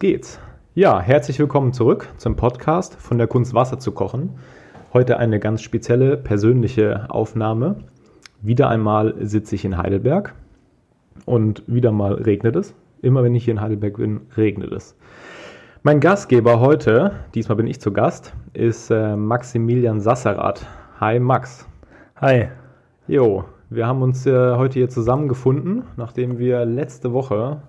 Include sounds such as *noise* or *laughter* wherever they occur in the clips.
geht's. Ja, herzlich willkommen zurück zum Podcast von der Kunst Wasser zu kochen. Heute eine ganz spezielle persönliche Aufnahme. Wieder einmal sitze ich in Heidelberg und wieder mal regnet es. Immer wenn ich hier in Heidelberg bin, regnet es. Mein Gastgeber heute, diesmal bin ich zu Gast, ist äh, Maximilian Sasserath. Hi Max. Hi. Jo, wir haben uns äh, heute hier zusammengefunden, nachdem wir letzte Woche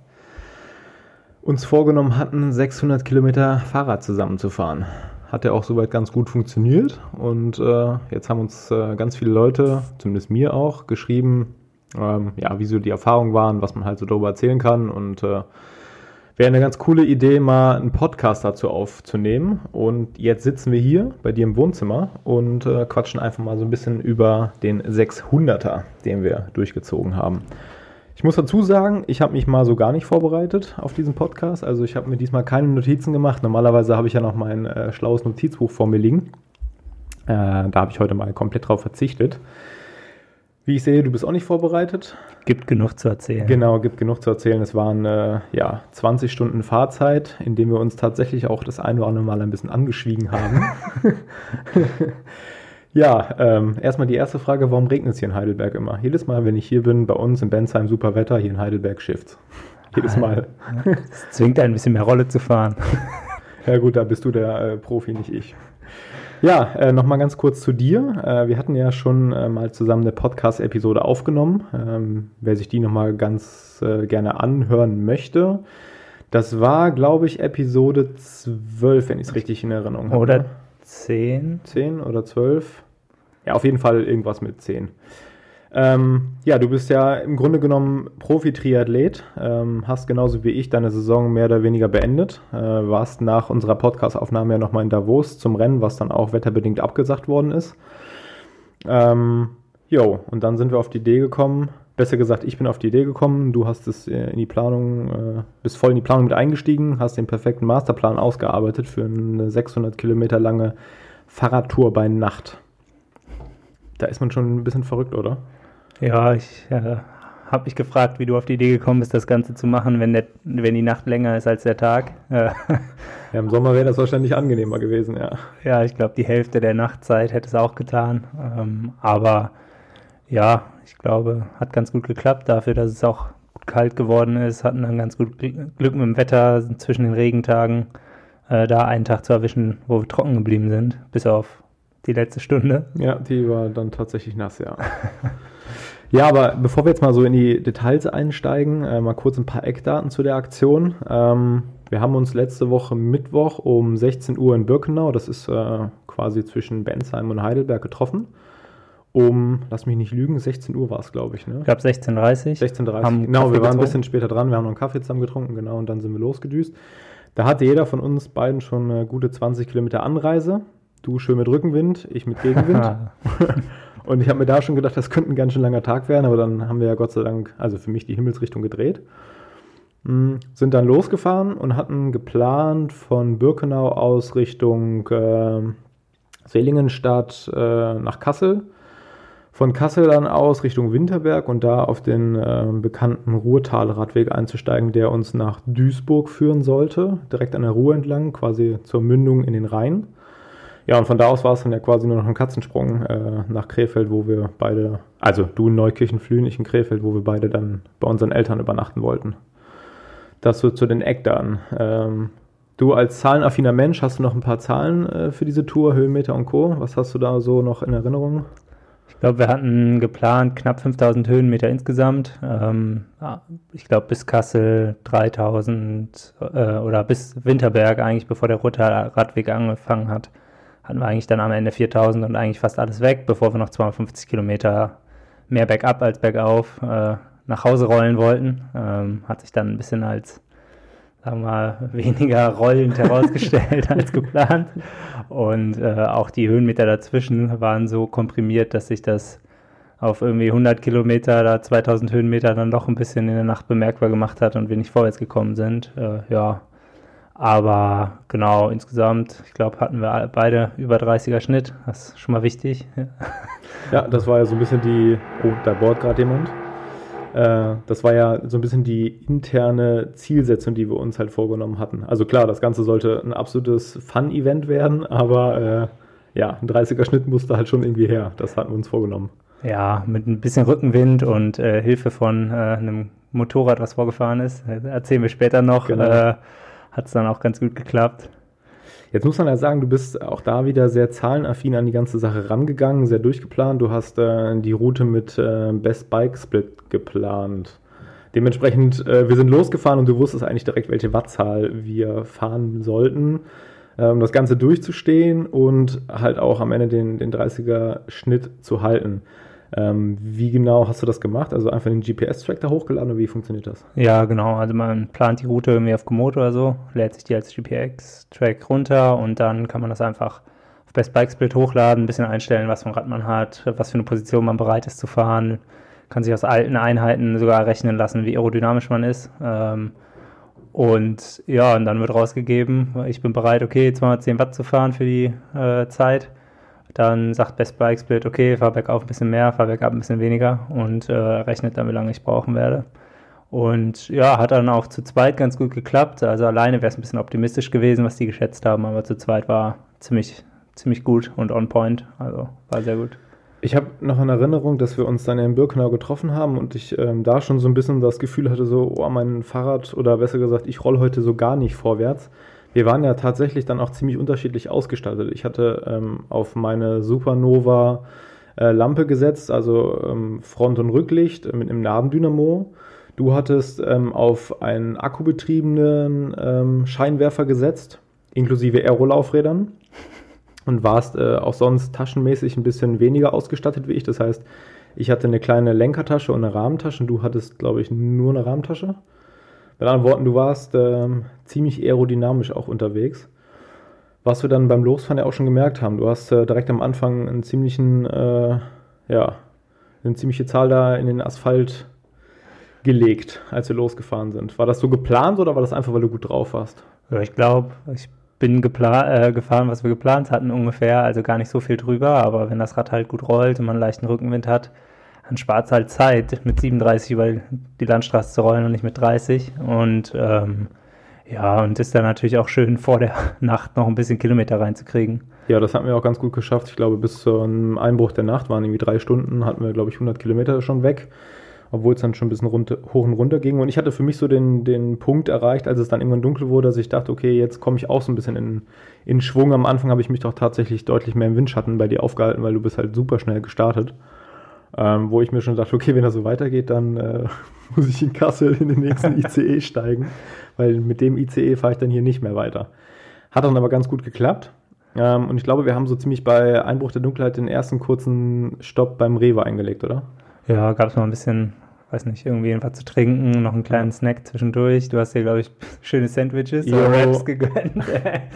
uns vorgenommen hatten, 600 Kilometer Fahrrad zusammenzufahren. Hat ja auch soweit ganz gut funktioniert und äh, jetzt haben uns äh, ganz viele Leute, zumindest mir auch, geschrieben, ähm, ja, wie so die Erfahrungen waren, was man halt so darüber erzählen kann und äh, wäre eine ganz coole Idee, mal einen Podcast dazu aufzunehmen. Und jetzt sitzen wir hier bei dir im Wohnzimmer und äh, quatschen einfach mal so ein bisschen über den 600er, den wir durchgezogen haben. Ich muss dazu sagen, ich habe mich mal so gar nicht vorbereitet auf diesen Podcast. Also ich habe mir diesmal keine Notizen gemacht. Normalerweise habe ich ja noch mein äh, schlaues Notizbuch vor mir liegen. Äh, da habe ich heute mal komplett drauf verzichtet. Wie ich sehe, du bist auch nicht vorbereitet. Gibt genug zu erzählen. Genau, gibt genug zu erzählen. Es waren äh, ja 20 Stunden Fahrzeit, in denen wir uns tatsächlich auch das eine oder andere Mal ein bisschen angeschwiegen haben. *laughs* *laughs* ja, ähm, erstmal die erste Frage, warum regnet es hier in Heidelberg immer? Jedes Mal, wenn ich hier bin, bei uns in Bensheim super Wetter, hier in Heidelberg schifft Jedes Mal. Es zwingt einen ein bisschen mehr Rolle zu fahren. *laughs* ja gut, da bist du der äh, Profi, nicht ich. Ja, äh, nochmal ganz kurz zu dir. Äh, wir hatten ja schon äh, mal zusammen eine Podcast-Episode aufgenommen. Ähm, wer sich die nochmal ganz äh, gerne anhören möchte, das war, glaube ich, Episode 12, wenn ich es richtig in Erinnerung habe. Oder 10. 10 oder 12. Ja, auf jeden Fall irgendwas mit 10. Ähm, ja, du bist ja im Grunde genommen Profi-Triathlet, ähm, hast genauso wie ich deine Saison mehr oder weniger beendet, äh, warst nach unserer Podcast-Aufnahme ja nochmal in Davos zum Rennen, was dann auch wetterbedingt abgesagt worden ist. Ähm, jo, und dann sind wir auf die Idee gekommen, besser gesagt, ich bin auf die Idee gekommen, du hast es äh, in die Planung, äh, bist voll in die Planung mit eingestiegen, hast den perfekten Masterplan ausgearbeitet für eine 600 Kilometer lange Fahrradtour bei Nacht. Da ist man schon ein bisschen verrückt, oder? Ja, ich äh, habe mich gefragt, wie du auf die Idee gekommen bist, das Ganze zu machen, wenn, der, wenn die Nacht länger ist als der Tag. ja, Im Sommer wäre das wahrscheinlich angenehmer gewesen, ja. Ja, ich glaube, die Hälfte der Nachtzeit hätte es auch getan. Ähm, aber ja, ich glaube, hat ganz gut geklappt dafür, dass es auch gut kalt geworden ist. Hatten dann ganz gut Glück mit dem Wetter zwischen den Regentagen, äh, da einen Tag zu erwischen, wo wir trocken geblieben sind, bis auf die letzte Stunde. Ja, die war dann tatsächlich nass, ja. *laughs* Ja, aber bevor wir jetzt mal so in die Details einsteigen, äh, mal kurz ein paar Eckdaten zu der Aktion. Ähm, wir haben uns letzte Woche Mittwoch um 16 Uhr in Birkenau, das ist äh, quasi zwischen Bensheim und Heidelberg, getroffen. Um, lass mich nicht lügen, 16 Uhr war es, glaube ich. Ne? Ich glaube 16.30 16.30 Genau, Kaffee wir waren ein bisschen später dran, wir haben noch einen Kaffee zusammen getrunken, genau, und dann sind wir losgedüst. Da hatte jeder von uns beiden schon eine gute 20 Kilometer Anreise. Du schön mit Rückenwind, ich mit Gegenwind. *laughs* Und ich habe mir da schon gedacht, das könnte ein ganz schön langer Tag werden, aber dann haben wir ja Gott sei Dank, also für mich die Himmelsrichtung gedreht. Hm, sind dann losgefahren und hatten geplant von Birkenau aus Richtung äh, Seligenstadt äh, nach Kassel. Von Kassel dann aus Richtung Winterberg und da auf den äh, bekannten Ruhrtalradweg einzusteigen, der uns nach Duisburg führen sollte, direkt an der Ruhr entlang, quasi zur Mündung in den Rhein. Ja, und von da aus war es dann ja quasi nur noch ein Katzensprung äh, nach Krefeld, wo wir beide, also du in Neukirchen, Flühen, ich in Krefeld, wo wir beide dann bei unseren Eltern übernachten wollten. Das so zu den Eckdaten. Ähm, du als zahlenaffiner Mensch, hast du noch ein paar Zahlen äh, für diese Tour, Höhenmeter und Co.? Was hast du da so noch in Erinnerung? Ich glaube, wir hatten geplant knapp 5000 Höhenmeter insgesamt. Ähm, ich glaube, bis Kassel 3000 äh, oder bis Winterberg eigentlich, bevor der Roter Radweg angefangen hat hatten wir eigentlich dann am Ende 4000 und eigentlich fast alles weg, bevor wir noch 250 Kilometer mehr bergab als bergauf äh, nach Hause rollen wollten. Ähm, hat sich dann ein bisschen als, sagen wir mal, *laughs* weniger rollend herausgestellt *laughs* als geplant. Und äh, auch die Höhenmeter dazwischen waren so komprimiert, dass sich das auf irgendwie 100 Kilometer oder 2000 Höhenmeter dann doch ein bisschen in der Nacht bemerkbar gemacht hat und wir nicht vorwärts gekommen sind. Äh, ja, aber genau, insgesamt, ich glaube, hatten wir beide über 30er Schnitt. Das ist schon mal wichtig. ja, das war ja so ein bisschen die. Oh, da bohrt gerade jemand. Äh, das war ja so ein bisschen die interne Zielsetzung, die wir uns halt vorgenommen hatten. Also klar, das Ganze sollte ein absolutes Fun-Event werden, aber äh, ja, ein 30er-Schnitt musste halt schon irgendwie her. Das hatten wir uns vorgenommen. Ja, mit ein bisschen Rückenwind und äh, Hilfe von äh, einem Motorrad, was vorgefahren ist, erzählen wir später noch, genau. Hat es dann auch ganz gut geklappt. Jetzt muss man ja sagen, du bist auch da wieder sehr zahlenaffin an die ganze Sache rangegangen, sehr durchgeplant. Du hast äh, die Route mit äh, Best Bike Split geplant. Dementsprechend, äh, wir sind losgefahren und du wusstest eigentlich direkt, welche Wattzahl wir fahren sollten, um ähm, das Ganze durchzustehen und halt auch am Ende den, den 30er Schnitt zu halten. Ähm, wie genau hast du das gemacht? Also einfach den GPS-Track da hochgeladen oder wie funktioniert das? Ja, genau. Also man plant die Route irgendwie auf Komodo oder so, lädt sich die als GPS-Track runter und dann kann man das einfach auf Best Bike Split hochladen, ein bisschen einstellen, was für ein Rad man hat, was für eine Position man bereit ist zu fahren. Kann sich aus alten Einheiten sogar rechnen lassen, wie aerodynamisch man ist. Ähm, und ja, und dann wird rausgegeben, ich bin bereit, okay, 210 Watt zu fahren für die äh, Zeit dann sagt Best Bike Split, okay, fahr bergauf ein bisschen mehr, fahr bergab ein bisschen weniger und äh, rechnet dann, wie lange ich brauchen werde. Und ja, hat dann auch zu zweit ganz gut geklappt. Also alleine wäre es ein bisschen optimistisch gewesen, was die geschätzt haben, aber zu zweit war ziemlich, ziemlich gut und on point. Also war sehr gut. Ich habe noch in Erinnerung, dass wir uns dann in Birkenau getroffen haben und ich ähm, da schon so ein bisschen das Gefühl hatte, so, oh, mein Fahrrad oder besser gesagt, ich roll heute so gar nicht vorwärts wir waren ja tatsächlich dann auch ziemlich unterschiedlich ausgestattet. Ich hatte ähm, auf meine Supernova äh, Lampe gesetzt, also ähm, Front- und Rücklicht mit einem Nabendynamo. Du hattest ähm, auf einen akkubetriebenen ähm, Scheinwerfer gesetzt, inklusive Aerolaufrädern *laughs* und warst äh, auch sonst taschenmäßig ein bisschen weniger ausgestattet wie ich. Das heißt, ich hatte eine kleine Lenkertasche und eine Rahmentasche und du hattest, glaube ich, nur eine Rahmentasche. Mit anderen Worten, du warst ähm, ziemlich aerodynamisch auch unterwegs. Was wir dann beim Losfahren ja auch schon gemerkt haben. Du hast äh, direkt am Anfang einen ziemlichen, äh, ja, eine ziemliche Zahl da in den Asphalt gelegt, als wir losgefahren sind. War das so geplant oder war das einfach, weil du gut drauf warst? Ja, ich glaube, ich bin äh, gefahren, was wir geplant hatten ungefähr, also gar nicht so viel drüber, aber wenn das Rad halt gut rollt und man einen leichten Rückenwind hat, dann spart halt Zeit, mit 37 über die Landstraße zu rollen und nicht mit 30. Und ähm, ja, und ist dann natürlich auch schön vor der *laughs* Nacht noch ein bisschen Kilometer reinzukriegen. Ja, das hatten wir auch ganz gut geschafft. Ich glaube, bis zum Einbruch der Nacht waren irgendwie drei Stunden, hatten wir, glaube ich, 100 Kilometer schon weg, obwohl es dann schon ein bisschen runter, hoch und runter ging. Und ich hatte für mich so den, den Punkt erreicht, als es dann irgendwann dunkel wurde, dass ich dachte, okay, jetzt komme ich auch so ein bisschen in, in Schwung. Am Anfang habe ich mich doch tatsächlich deutlich mehr im Windschatten bei dir aufgehalten, weil du bist halt super schnell gestartet. Ähm, wo ich mir schon dachte, okay, wenn das so weitergeht, dann äh, *laughs* muss ich in Kassel in den nächsten *laughs* ICE steigen, weil mit dem ICE fahre ich dann hier nicht mehr weiter. Hat dann aber ganz gut geklappt. Ähm, und ich glaube, wir haben so ziemlich bei Einbruch der Dunkelheit den ersten kurzen Stopp beim Rewe eingelegt, oder? Ja, gab es noch ein bisschen, weiß nicht, irgendwie was zu trinken, noch einen kleinen Snack zwischendurch. Du hast dir, glaube ich, *laughs* schöne Sandwiches oder Wraps gegönnt.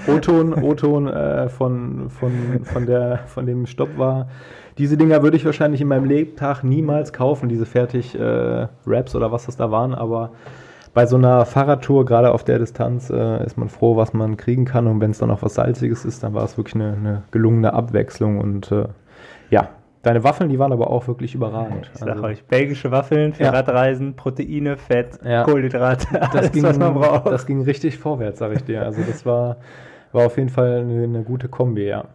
O-Ton, O-Ton äh, von, von, von, der, von dem Stopp war diese Dinger würde ich wahrscheinlich in meinem Lebtag niemals kaufen, diese fertig äh, Raps oder was das da waren, aber bei so einer Fahrradtour, gerade auf der Distanz, äh, ist man froh, was man kriegen kann. Und wenn es dann auch was Salziges ist, dann war es wirklich eine, eine gelungene Abwechslung. Und äh, ja, deine Waffeln, die waren aber auch wirklich überragend. Ich sag also, euch, belgische Waffeln für ja. Radreisen, Proteine, Fett, ja. Kohlenhydrate, das alles, ging, was man braucht. Das ging richtig vorwärts, sag ich dir. Also das war, war auf jeden Fall eine, eine gute Kombi, ja.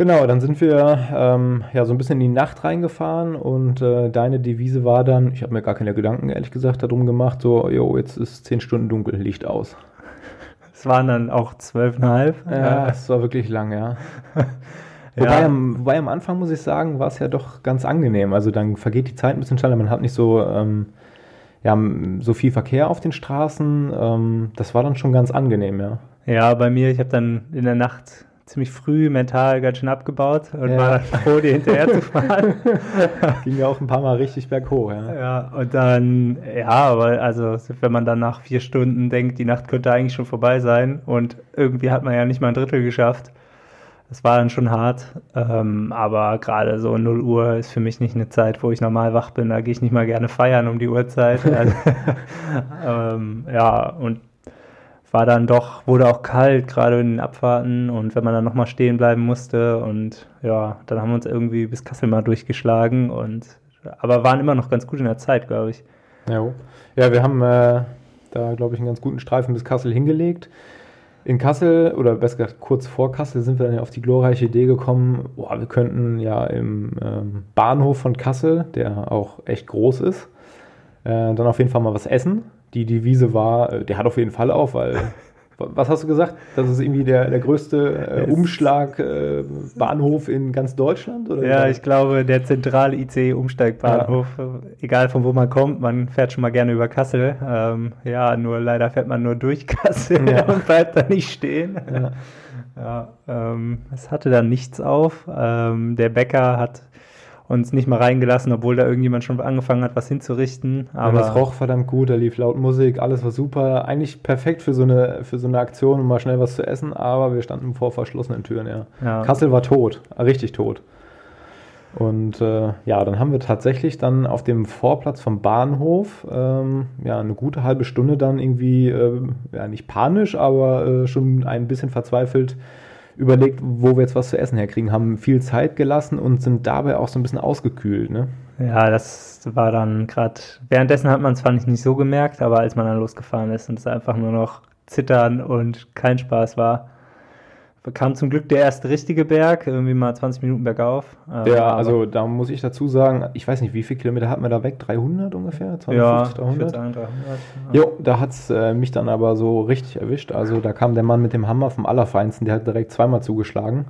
Genau, dann sind wir ähm, ja so ein bisschen in die Nacht reingefahren und äh, deine Devise war dann, ich habe mir gar keine Gedanken ehrlich gesagt darum gemacht, so, jo, jetzt ist zehn Stunden dunkel, Licht aus. *laughs* Es waren dann auch zwölfeinhalb. Ja, es war wirklich lang, ja. *laughs* Wobei, ja. am, wobei am Anfang, muss ich sagen, war es ja doch ganz angenehm. Also dann vergeht die Zeit ein bisschen schneller, man hat nicht so, ähm, ja, so viel Verkehr auf den Straßen. Ähm, das war dann schon ganz angenehm, ja. Ja, bei mir, ich habe dann in der Nacht ziemlich früh mental ganz schön abgebaut und ja. war dann froh, die hinterher zu fahren. *laughs* Ging ja auch ein paar Mal richtig berghoch, ja. Ja, und dann, ja, aber also, wenn man dann nach vier Stunden denkt, die Nacht könnte eigentlich schon vorbei sein und irgendwie hat man ja nicht mal ein Drittel geschafft. Das war dann schon hart, ähm, aber gerade so 0 Uhr ist für mich nicht eine Zeit, wo ich normal wach bin. Da gehe ich nicht mal gerne feiern um die Uhrzeit. *laughs* Also, *laughs* ähm, ja, und war dann doch, wurde auch kalt, gerade in den Abfahrten und wenn man dann nochmal stehen bleiben musste und ja, dann haben wir uns irgendwie bis Kassel mal durchgeschlagen und aber waren immer noch ganz gut in der Zeit, glaube ich. Ja, ja wir haben äh, da, glaube ich, einen ganz guten Streifen bis Kassel hingelegt. In Kassel, oder besser gesagt kurz vor Kassel, sind wir dann auf die glorreiche Idee gekommen, boah, wir könnten ja im ähm, Bahnhof von Kassel, der auch echt groß ist, äh, dann auf jeden Fall mal was essen. Die Devise war, äh, der hat auf jeden Fall auf, weil *laughs* was hast du gesagt? Das ist irgendwie der, der größte äh, Umschlag-Bahnhof äh, in ganz Deutschland? Oder ja, ich glaube, der zentrale ICE-Umsteigbahnhof. Ja. Egal von wo man kommt, man fährt schon mal gerne über Kassel. Ähm, ja, nur leider fährt man nur durch *laughs* Kassel ja. und bleibt da nicht stehen. Ja. *laughs* ja ähm, es hatte dann nichts auf. Ähm, der Bäcker hat uns nicht mal reingelassen, obwohl da irgendjemand schon angefangen hat, was hinzurichten. Aber ja, das roch verdammt gut, da lief laut Musik, alles war super. Eigentlich perfekt für so eine, für so eine Aktion, um mal schnell was zu essen, aber wir standen vor verschlossenen Türen, ja. ja. Kassel war tot, richtig tot. Und äh, ja, dann haben wir tatsächlich dann auf dem Vorplatz vom Bahnhof ähm, ja eine gute halbe Stunde dann irgendwie, äh, ja nicht panisch, aber äh, schon ein bisschen verzweifelt überlegt, wo wir jetzt was zu essen herkriegen, haben viel Zeit gelassen und sind dabei auch so ein bisschen ausgekühlt. Ne? Ja, das war dann gerade, währenddessen hat man es zwar nicht, nicht so gemerkt, aber als man dann losgefahren ist und es einfach nur noch zittern und kein Spaß war, kam zum Glück der erste richtige Berg, irgendwie mal 20 Minuten bergauf. Ähm, ja, also da muss ich dazu sagen, ich weiß nicht, wie viele Kilometer hatten wir da weg? 300 ungefähr? 250, ja, 300? Sagen, 300 ja. Jo, da hat es äh, mich dann aber so richtig erwischt. Also da kam der Mann mit dem Hammer vom Allerfeinsten, der hat direkt zweimal zugeschlagen.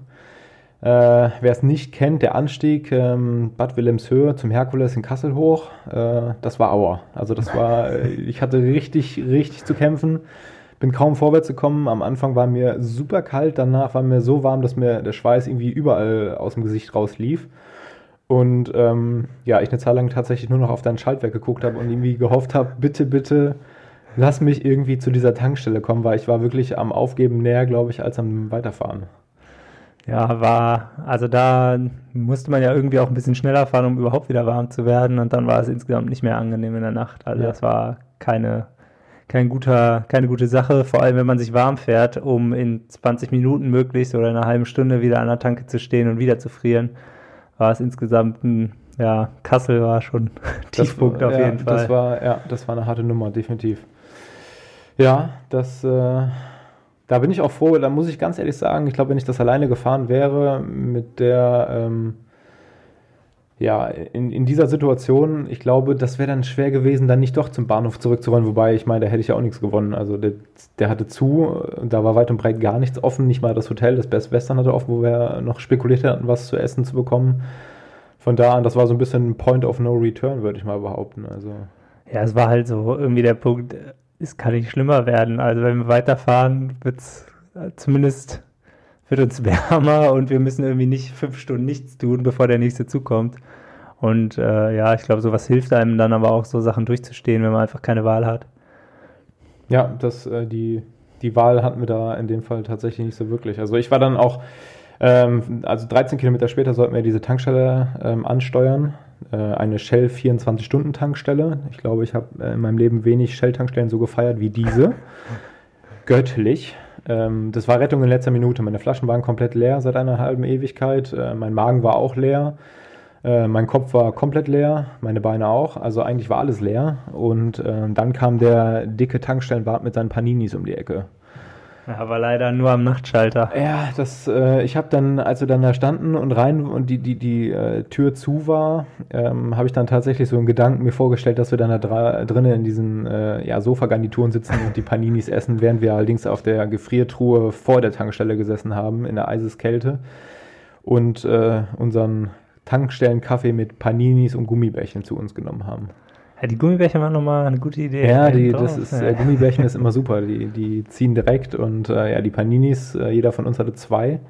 Äh, Wer es nicht kennt, der Anstieg ähm, Bad Wilhelmshöhe zum Herkules in Kassel hoch, äh, das war Auer. Also das war, äh, ich hatte richtig, richtig zu kämpfen bin kaum vorwärts gekommen. Am Anfang war mir super kalt, danach war mir so warm, dass mir der Schweiß irgendwie überall aus dem Gesicht rauslief. Und ähm, ja, ich eine Zeit lang tatsächlich nur noch auf dein Schaltwerk geguckt habe und irgendwie gehofft habe, bitte, bitte, lass mich irgendwie zu dieser Tankstelle kommen, weil ich war wirklich am Aufgeben näher, glaube ich, als am Weiterfahren. Ja, war, also da musste man ja irgendwie auch ein bisschen schneller fahren, um überhaupt wieder warm zu werden. Und dann war es insgesamt nicht mehr angenehm in der Nacht. Also ja. das war keine kein guter, keine gute Sache, vor allem wenn man sich warm fährt, um in 20 Minuten möglichst oder in einer halben Stunde wieder an der Tanke zu stehen und wieder zu frieren. War es insgesamt ein, ja, Kassel war schon *laughs* Tiefpunkt auf ja, jeden Fall. Das war, ja, das war eine harte Nummer, definitiv. Ja, das, äh, da bin ich auch froh, da muss ich ganz ehrlich sagen, ich glaube, wenn ich das alleine gefahren wäre, mit der, ähm, ja, in, in dieser Situation, ich glaube, das wäre dann schwer gewesen, dann nicht doch zum Bahnhof zurückzurollen. Wobei, ich meine, da hätte ich ja auch nichts gewonnen. Also der, der hatte zu, da war weit und breit gar nichts offen. Nicht mal das Hotel, das Best Western hatte offen, wo wir noch spekuliert hatten, was zu essen zu bekommen. Von da an, das war so ein bisschen Point of No Return, würde ich mal behaupten. Also. Ja, es war halt so irgendwie der Punkt, es kann nicht schlimmer werden. Also wenn wir weiterfahren, wird es äh, zumindest wird uns *laughs* wärmer und wir müssen irgendwie nicht fünf Stunden nichts tun, bevor der nächste zukommt. Und äh, ja, ich glaube, sowas hilft einem dann aber auch, so Sachen durchzustehen, wenn man einfach keine Wahl hat. Ja, das, äh, die, die Wahl hatten wir da in dem Fall tatsächlich nicht so wirklich. Also ich war dann auch, ähm, also 13 Kilometer später sollten wir diese Tankstelle ähm, ansteuern. Äh, eine Shell 24-Stunden-Tankstelle. Ich glaube, ich habe äh, in meinem Leben wenig Shell-Tankstellen so gefeiert wie diese. *laughs* Göttlich. Ähm, das war Rettung in letzter Minute. Meine Flaschen waren komplett leer seit einer halben Ewigkeit. Äh, mein Magen war auch leer. Äh, mein Kopf war komplett leer, meine Beine auch. Also eigentlich war alles leer. Und äh, dann kam der dicke Tankstellenwart mit seinen Paninis um die Ecke. Aber leider nur am Nachtschalter. Ja, das, äh, ich habe dann, als wir dann da standen und rein und die, die, die äh, Tür zu war, ähm, habe ich dann tatsächlich so einen Gedanken mir vorgestellt, dass wir dann da drinnen in diesen äh, ja, Sofagarnituren sitzen und die Paninis essen, während wir allerdings auf der Gefriertruhe vor der Tankstelle gesessen haben, in der Eiseskälte. Und äh, unseren Tankstellenkaffee mit Paninis und Gummibärchen zu uns genommen haben. Ja, die Gummibärchen waren nochmal eine gute Idee. Ja, die, das ist, äh, Gummibärchen ist *laughs* immer super. Die, die ziehen direkt und äh, ja, die Paninis, äh, jeder von uns hatte zwei.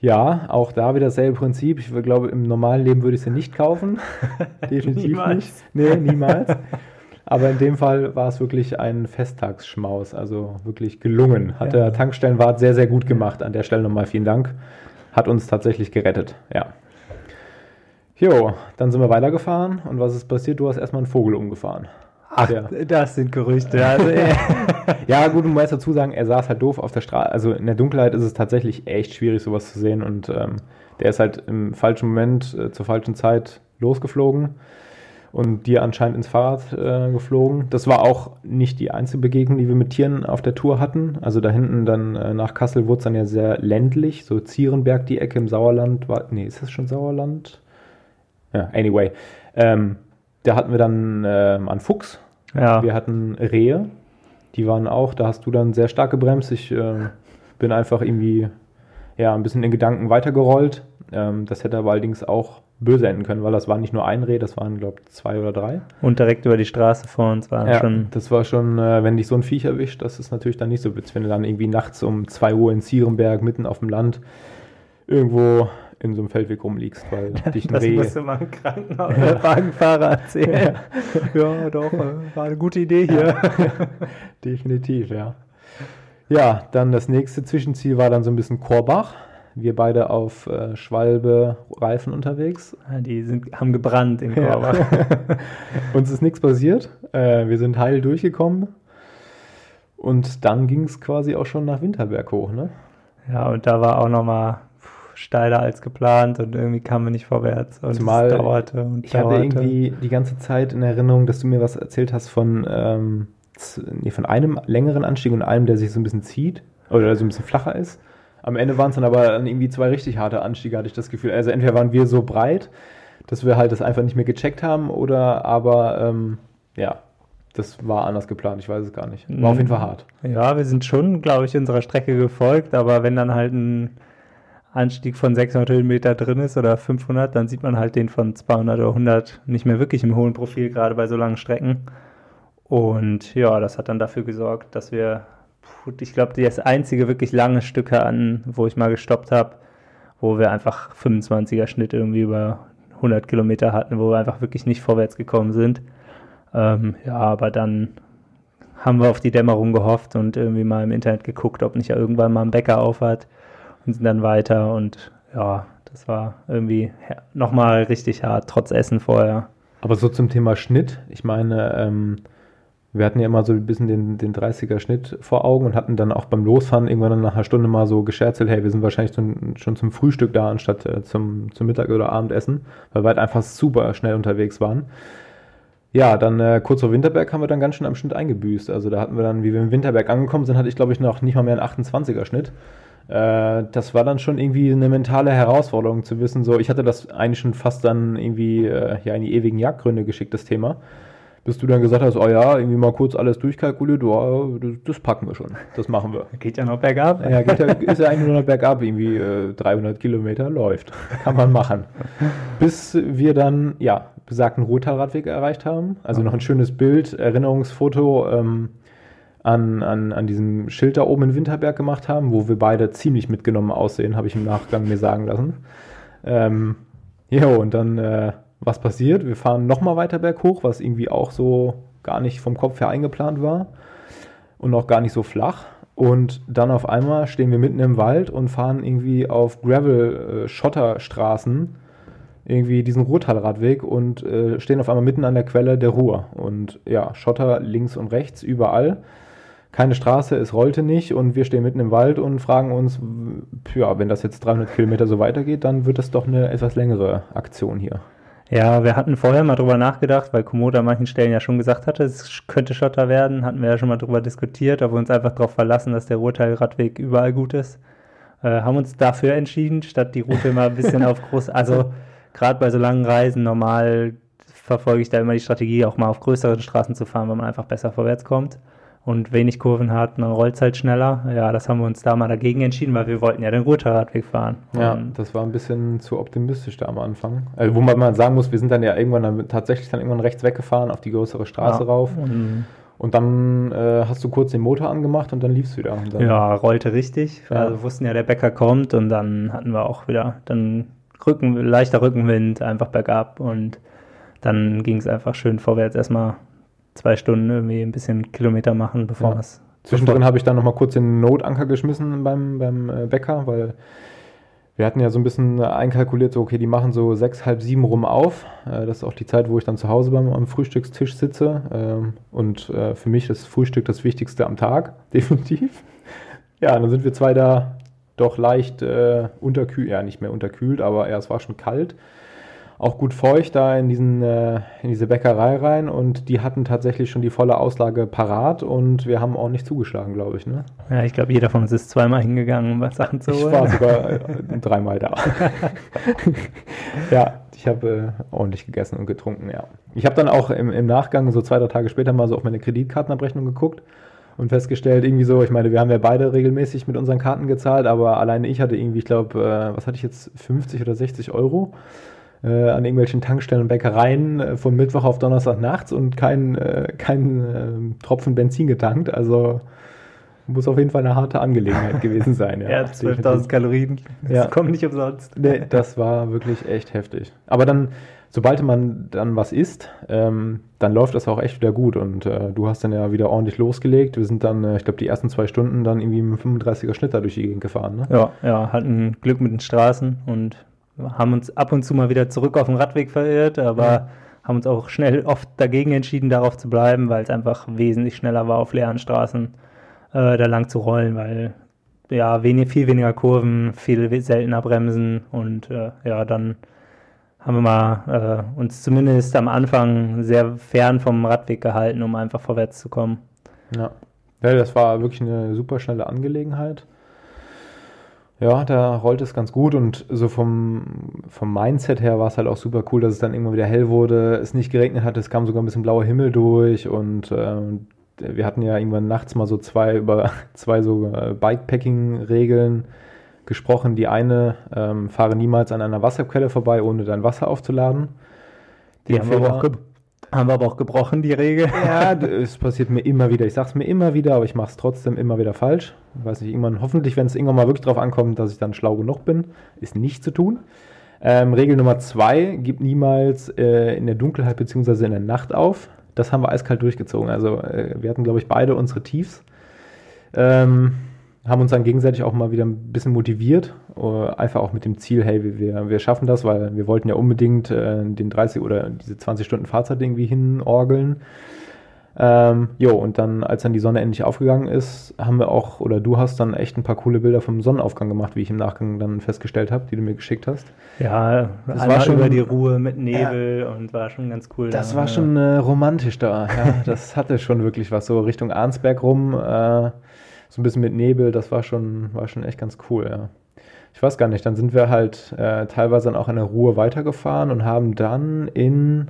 Ja, auch da wieder dasselbe Prinzip. Ich glaube, im normalen Leben würde ich sie nicht kaufen. *laughs* Definitiv niemals. nicht. Nee, *laughs* niemals. Aber in dem Fall war es wirklich ein Festtagsschmaus, also wirklich gelungen. Hat ja. der Tankstellenwart sehr, sehr gut gemacht. An der Stelle nochmal vielen Dank. Hat uns tatsächlich gerettet, ja. Jo, dann sind wir weitergefahren und was ist passiert? Du hast erstmal einen Vogel umgefahren. Ach, ja. das sind Gerüchte. Also, *laughs* ja, gut, du musst dazu sagen, er saß halt doof auf der Straße. Also in der Dunkelheit ist es tatsächlich echt schwierig, sowas zu sehen. Und ähm, Der ist halt im falschen Moment äh, zur falschen Zeit losgeflogen und dir anscheinend ins Fahrrad äh, geflogen. Das war auch nicht die einzige Begegnung, die wir mit Tieren auf der Tour hatten. Also da hinten dann äh, nach Kassel wurde es dann ja sehr ländlich, so Zierenberg die Ecke im Sauerland. War, nee, ist das schon Sauerland? Ja, anyway. Ähm, da hatten wir dann ähm, einen Fuchs. Ja. Wir hatten Rehe. Die waren auch, da hast du dann sehr stark gebremst. Ich äh, bin einfach irgendwie ja, ein bisschen in Gedanken weitergerollt. Ähm, das hätte aber allerdings auch böse enden können, weil das war nicht nur ein Reh, das waren, glaube ich, zwei oder drei. Und direkt über die Straße vor uns war ja, schon. Das war schon, äh, wenn dich so ein Viech erwischt, das ist natürlich dann nicht so witzig, wenn du dann irgendwie nachts um zwei Uhr in Zierenberg mitten auf dem Land irgendwo in so einem Feldweg rumliegst, weil *laughs* dich ein das Reh... Das musst du mal einem Krankenhaus *laughs* oder Wagenfahrer erzählen. Ja. ja, doch, war eine gute Idee hier. Ja, *laughs* definitiv, ja. Ja, dann das nächste Zwischenziel war dann so ein bisschen Korbach. Wir beide auf äh, Schwalbe Reifen unterwegs. Die sind, haben gebrannt in Korbach. Ja. Uns ist nichts passiert. Äh, wir sind heil durchgekommen. Und dann ging es quasi auch schon nach Winterberg hoch, ne? Ja, und da war auch nochmal steiler als geplant und irgendwie kam man nicht vorwärts und Zumal es dauerte und ich dauerte. hatte irgendwie die ganze Zeit in Erinnerung, dass du mir was erzählt hast von, ähm, nee, von einem längeren Anstieg und einem, der sich so ein bisschen zieht oder so ein bisschen flacher ist. Am Ende waren es dann aber irgendwie zwei richtig harte Anstiege, hatte ich das Gefühl. Also entweder waren wir so breit, dass wir halt das einfach nicht mehr gecheckt haben, oder aber ähm, ja, das war anders geplant, ich weiß es gar nicht. War auf jeden Fall hart. Ja, wir sind schon, glaube ich, unserer Strecke gefolgt, aber wenn dann halt ein Anstieg von 600 Höhenmeter drin ist oder 500, dann sieht man halt den von 200 oder 100 nicht mehr wirklich im hohen Profil, gerade bei so langen Strecken. Und ja, das hat dann dafür gesorgt, dass wir ich glaube, das einzige wirklich lange Stück an, wo ich mal gestoppt habe, wo wir einfach 25er Schnitt irgendwie über 100 Kilometer hatten, wo wir einfach wirklich nicht vorwärts gekommen sind. Ähm, ja, aber dann haben wir auf die Dämmerung gehofft und irgendwie mal im Internet geguckt, ob nicht irgendwann mal ein Bäcker aufhat sind dann weiter und ja, das war irgendwie nochmal richtig hart, trotz Essen vorher. Aber so zum Thema Schnitt, ich meine, ähm, wir hatten ja immer so ein bisschen den, den 30er-Schnitt vor Augen und hatten dann auch beim Losfahren irgendwann nach einer Stunde mal so gescherzelt, hey, wir sind wahrscheinlich zum, schon zum Frühstück da, anstatt äh, zum, zum Mittag- oder Abendessen, weil wir halt einfach super schnell unterwegs waren. Ja, dann äh, kurz vor Winterberg haben wir dann ganz schön am Schnitt eingebüßt. Also da hatten wir dann, wie wir im Winterberg angekommen sind, hatte ich glaube ich noch nicht mal mehr einen 28er-Schnitt. Äh, das war dann schon irgendwie eine mentale Herausforderung zu wissen, so, ich hatte das eigentlich schon fast dann irgendwie äh, ja, in die ewigen Jagdgründe geschickt, das Thema bis du dann gesagt hast, oh ja, irgendwie mal kurz alles durchkalkuliert, oh, das, packen wir schon, das machen wir. Geht ja noch bergab. Ja, geht ja, ist ja eigentlich nur noch bergab, irgendwie äh, 300 Kilometer läuft, kann man machen. Bis wir dann, ja, besagten Ruhrtalradweg erreicht haben, also noch ein schönes Bild, Erinnerungsfoto ähm, an, an, an diesem Schild da oben in Winterberg gemacht haben, wo wir beide ziemlich mitgenommen aussehen, habe ich im Nachgang mir sagen lassen. Ähm, jo, und dann... Äh, was passiert. Wir fahren nochmal weiter berghoch, was irgendwie auch so gar nicht vom Kopf her eingeplant war und auch gar nicht so flach. Und dann auf einmal stehen wir mitten im Wald und fahren irgendwie auf Gravel-Schotterstraßen irgendwie diesen Ruhrtalradweg und äh, stehen auf einmal mitten an der Quelle der Ruhr. Und ja, Schotter links und rechts, überall. Keine Straße, es rollte nicht und wir stehen mitten im Wald und fragen uns, ja, wenn das jetzt 300 Kilometer so weitergeht, dann wird das doch eine etwas längere Aktion hier. Ja, wir hatten vorher mal drüber nachgedacht, weil Komodo an manchen Stellen ja schon gesagt hatte, es könnte Schotter werden. Hatten wir ja schon mal drüber diskutiert, ob wir uns einfach darauf verlassen, dass der Ruhrteilradweg überall gut ist. Äh, haben uns dafür entschieden, statt die Route mal ein bisschen *laughs* auf groß, also gerade bei so langen Reisen normal verfolge ich da immer die Strategie, auch mal auf größeren Straßen zu fahren, weil man einfach besser vorwärts kommt und wenig Kurven hat, dann rollt es halt schneller. Ja, das haben wir uns da mal dagegen entschieden, weil wir wollten ja den Ruhrradweg fahren. Ja, und das war ein bisschen zu optimistisch da am Anfang. Also, wo man mal sagen muss, wir sind dann ja irgendwann dann tatsächlich dann irgendwann rechts weggefahren auf die größere Straße ja. rauf. Und, und dann äh, hast du kurz den Motor angemacht und dann lief es wieder. ja, rollte richtig. Ja. Also wussten ja, der Bäcker kommt und dann hatten wir auch wieder dann Rücken, leichter Rückenwind, einfach bergab und dann ging es einfach schön vorwärts erstmal zwei Stunden irgendwie ein bisschen Kilometer machen, bevor ja. es. Zwischendrin habe ich dann nochmal kurz den Notanker geschmissen beim, beim äh, Bäcker, weil wir hatten ja so ein bisschen einkalkuliert, so okay, die machen so sechs, halb sieben rum auf. Äh, das ist auch die Zeit, wo ich dann zu Hause beim am Frühstückstisch sitze. Ähm, und äh, für mich ist Frühstück das Wichtigste am Tag, *laughs* definitiv. Ja, dann sind wir zwei da doch leicht äh, unterkühlt, ja nicht mehr unterkühlt, aber ja, es war schon kalt auch gut feucht da in, diesen, äh, in diese Bäckerei rein und die hatten tatsächlich schon die volle Auslage parat und wir haben ordentlich zugeschlagen, glaube ich. Ne? Ja, ich glaube, jeder von uns ist zweimal hingegangen, um was Sachen zu holen. Ich war sogar *laughs* äh, dreimal da. *laughs* ja, ich habe äh, ordentlich gegessen und getrunken, ja. Ich habe dann auch im, im Nachgang, so zwei, drei Tage später, mal so auf meine Kreditkartenabrechnung geguckt und festgestellt, irgendwie so, ich meine, wir haben ja beide regelmäßig mit unseren Karten gezahlt, aber alleine ich hatte irgendwie, ich glaube, äh, was hatte ich jetzt, 50 oder 60 Euro äh, an irgendwelchen Tankstellen und Bäckereien äh, von Mittwoch auf Donnerstag nachts und kein, äh, kein ähm, Tropfen Benzin getankt. Also muss auf jeden Fall eine harte Angelegenheit *laughs* gewesen sein. Ja, ja 12.000 Kalorien, das ja. kommt nicht umsonst. Nee, das war wirklich echt heftig. Aber dann, sobald man dann was isst, ähm, dann läuft das auch echt wieder gut. Und äh, du hast dann ja wieder ordentlich losgelegt. Wir sind dann, äh, ich glaube, die ersten zwei Stunden dann irgendwie mit 35er Schnitt da durch die Gegend gefahren. Ne? Ja, ja, hatten Glück mit den Straßen und haben uns ab und zu mal wieder zurück auf den Radweg verirrt, aber ja. haben uns auch schnell oft dagegen entschieden, darauf zu bleiben, weil es einfach wesentlich schneller war, auf leeren Straßen äh, da lang zu rollen, weil ja, wenig, viel weniger Kurven, viel seltener Bremsen und äh, ja, dann haben wir mal äh, uns zumindest am Anfang sehr fern vom Radweg gehalten, um einfach vorwärts zu kommen. Ja. ja, das war wirklich eine super schnelle Angelegenheit. Ja, da rollt es ganz gut und so vom, vom Mindset her war es halt auch super cool, dass es dann irgendwann wieder hell wurde, es nicht geregnet hat, es kam sogar ein bisschen blauer Himmel durch und äh, wir hatten ja irgendwann nachts mal so zwei über *laughs* zwei so äh, Bikepacking-Regeln gesprochen. Die eine, ähm, fahre niemals an einer Wasserquelle vorbei, ohne dein Wasser aufzuladen. Die, die haben wir auch haben wir aber auch gebrochen, die Regel. Ja, *laughs* es passiert mir immer wieder. Ich sage es mir immer wieder, aber ich mache es trotzdem immer wieder falsch. Ich weiß nicht, irgendwann, hoffentlich, wenn es irgendwann mal wirklich darauf ankommt, dass ich dann schlau genug bin, ist nicht zu tun. Ähm, Regel Nummer zwei, gib niemals äh, in der Dunkelheit bzw. in der Nacht auf. Das haben wir eiskalt durchgezogen. Also äh, wir hatten, glaube ich, beide unsere Tiefs. Ähm, haben uns dann gegenseitig auch mal wieder ein bisschen motiviert, uh, einfach auch mit dem Ziel, hey, wir, wir schaffen das, weil wir wollten ja unbedingt äh, den 30 oder diese 20 Stunden Fahrzeit irgendwie hinorgeln. Ähm, jo, und dann, als dann die Sonne endlich aufgegangen ist, haben wir auch, oder du hast dann echt ein paar coole Bilder vom Sonnenaufgang gemacht, wie ich im Nachgang dann festgestellt habe, die du mir geschickt hast. Ja, das war schon über die Ruhe mit Nebel ja, und war schon ganz cool. Das da, war ja. schon äh, romantisch da, ja. *laughs* das hatte schon wirklich was, so Richtung Arnsberg rum. Äh, so ein bisschen mit Nebel, das war schon, war schon echt ganz cool, ja. Ich weiß gar nicht, dann sind wir halt äh, teilweise dann auch in der Ruhe weitergefahren und haben dann in,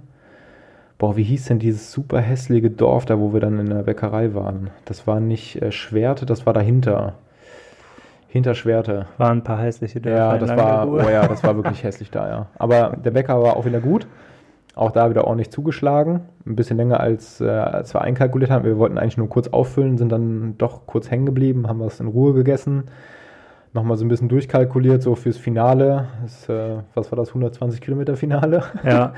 boah, wie hieß denn dieses super hässliche Dorf da, wo wir dann in der Bäckerei waren? Das war nicht äh, Schwerte, das war dahinter. Hinter Schwerte. Waren ein paar hässliche Dörfer. Ja, das war, oh ja, das war wirklich hässlich da, ja. Aber der Bäcker war auch wieder gut. Auch da wieder ordentlich zugeschlagen. Ein bisschen länger als, äh, als wir einkalkuliert haben. Wir wollten eigentlich nur kurz auffüllen, sind dann doch kurz hängen geblieben, haben was in Ruhe gegessen. Nochmal so ein bisschen durchkalkuliert, so fürs Finale. Das, äh, was war das, 120 Kilometer Finale? Ja.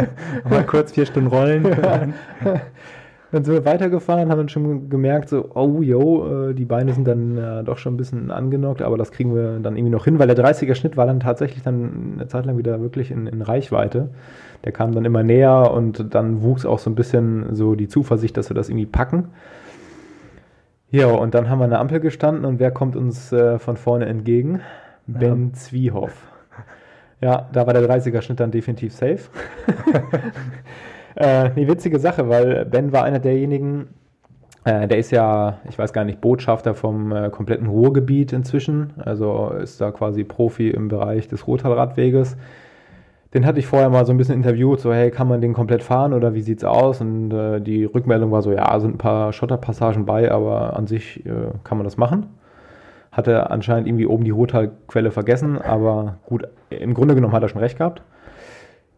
*laughs* Mal kurz vier Stunden rollen. *laughs* dann sind wir weitergefahren, haben dann schon gemerkt, so, oh, yo, äh, die Beine sind dann äh, doch schon ein bisschen angenockt, aber das kriegen wir dann irgendwie noch hin, weil der 30er Schnitt war dann tatsächlich dann eine Zeit lang wieder wirklich in, in Reichweite der kam dann immer näher und dann wuchs auch so ein bisschen so die Zuversicht, dass wir das irgendwie packen. Ja, und dann haben wir an der Ampel gestanden und wer kommt uns äh, von vorne entgegen? Ja. Ben Zwiehoff. Ja, da war der 30er-Schnitt dann definitiv safe. *laughs* äh, eine witzige Sache, weil Ben war einer derjenigen, äh, der ist ja, ich weiß gar nicht, Botschafter vom äh, kompletten Ruhrgebiet inzwischen. Also ist da quasi Profi im Bereich des Ruhrtalradweges den hatte ich vorher mal so ein bisschen interviewt, so hey, kann man den komplett fahren oder wie sieht's aus? Und äh, die Rückmeldung war so, ja, sind ein paar Schotterpassagen bei, aber an sich äh, kann man das machen. Hatte anscheinend irgendwie oben die Ruhrtalquelle vergessen, aber gut, im Grunde genommen hat er schon recht gehabt.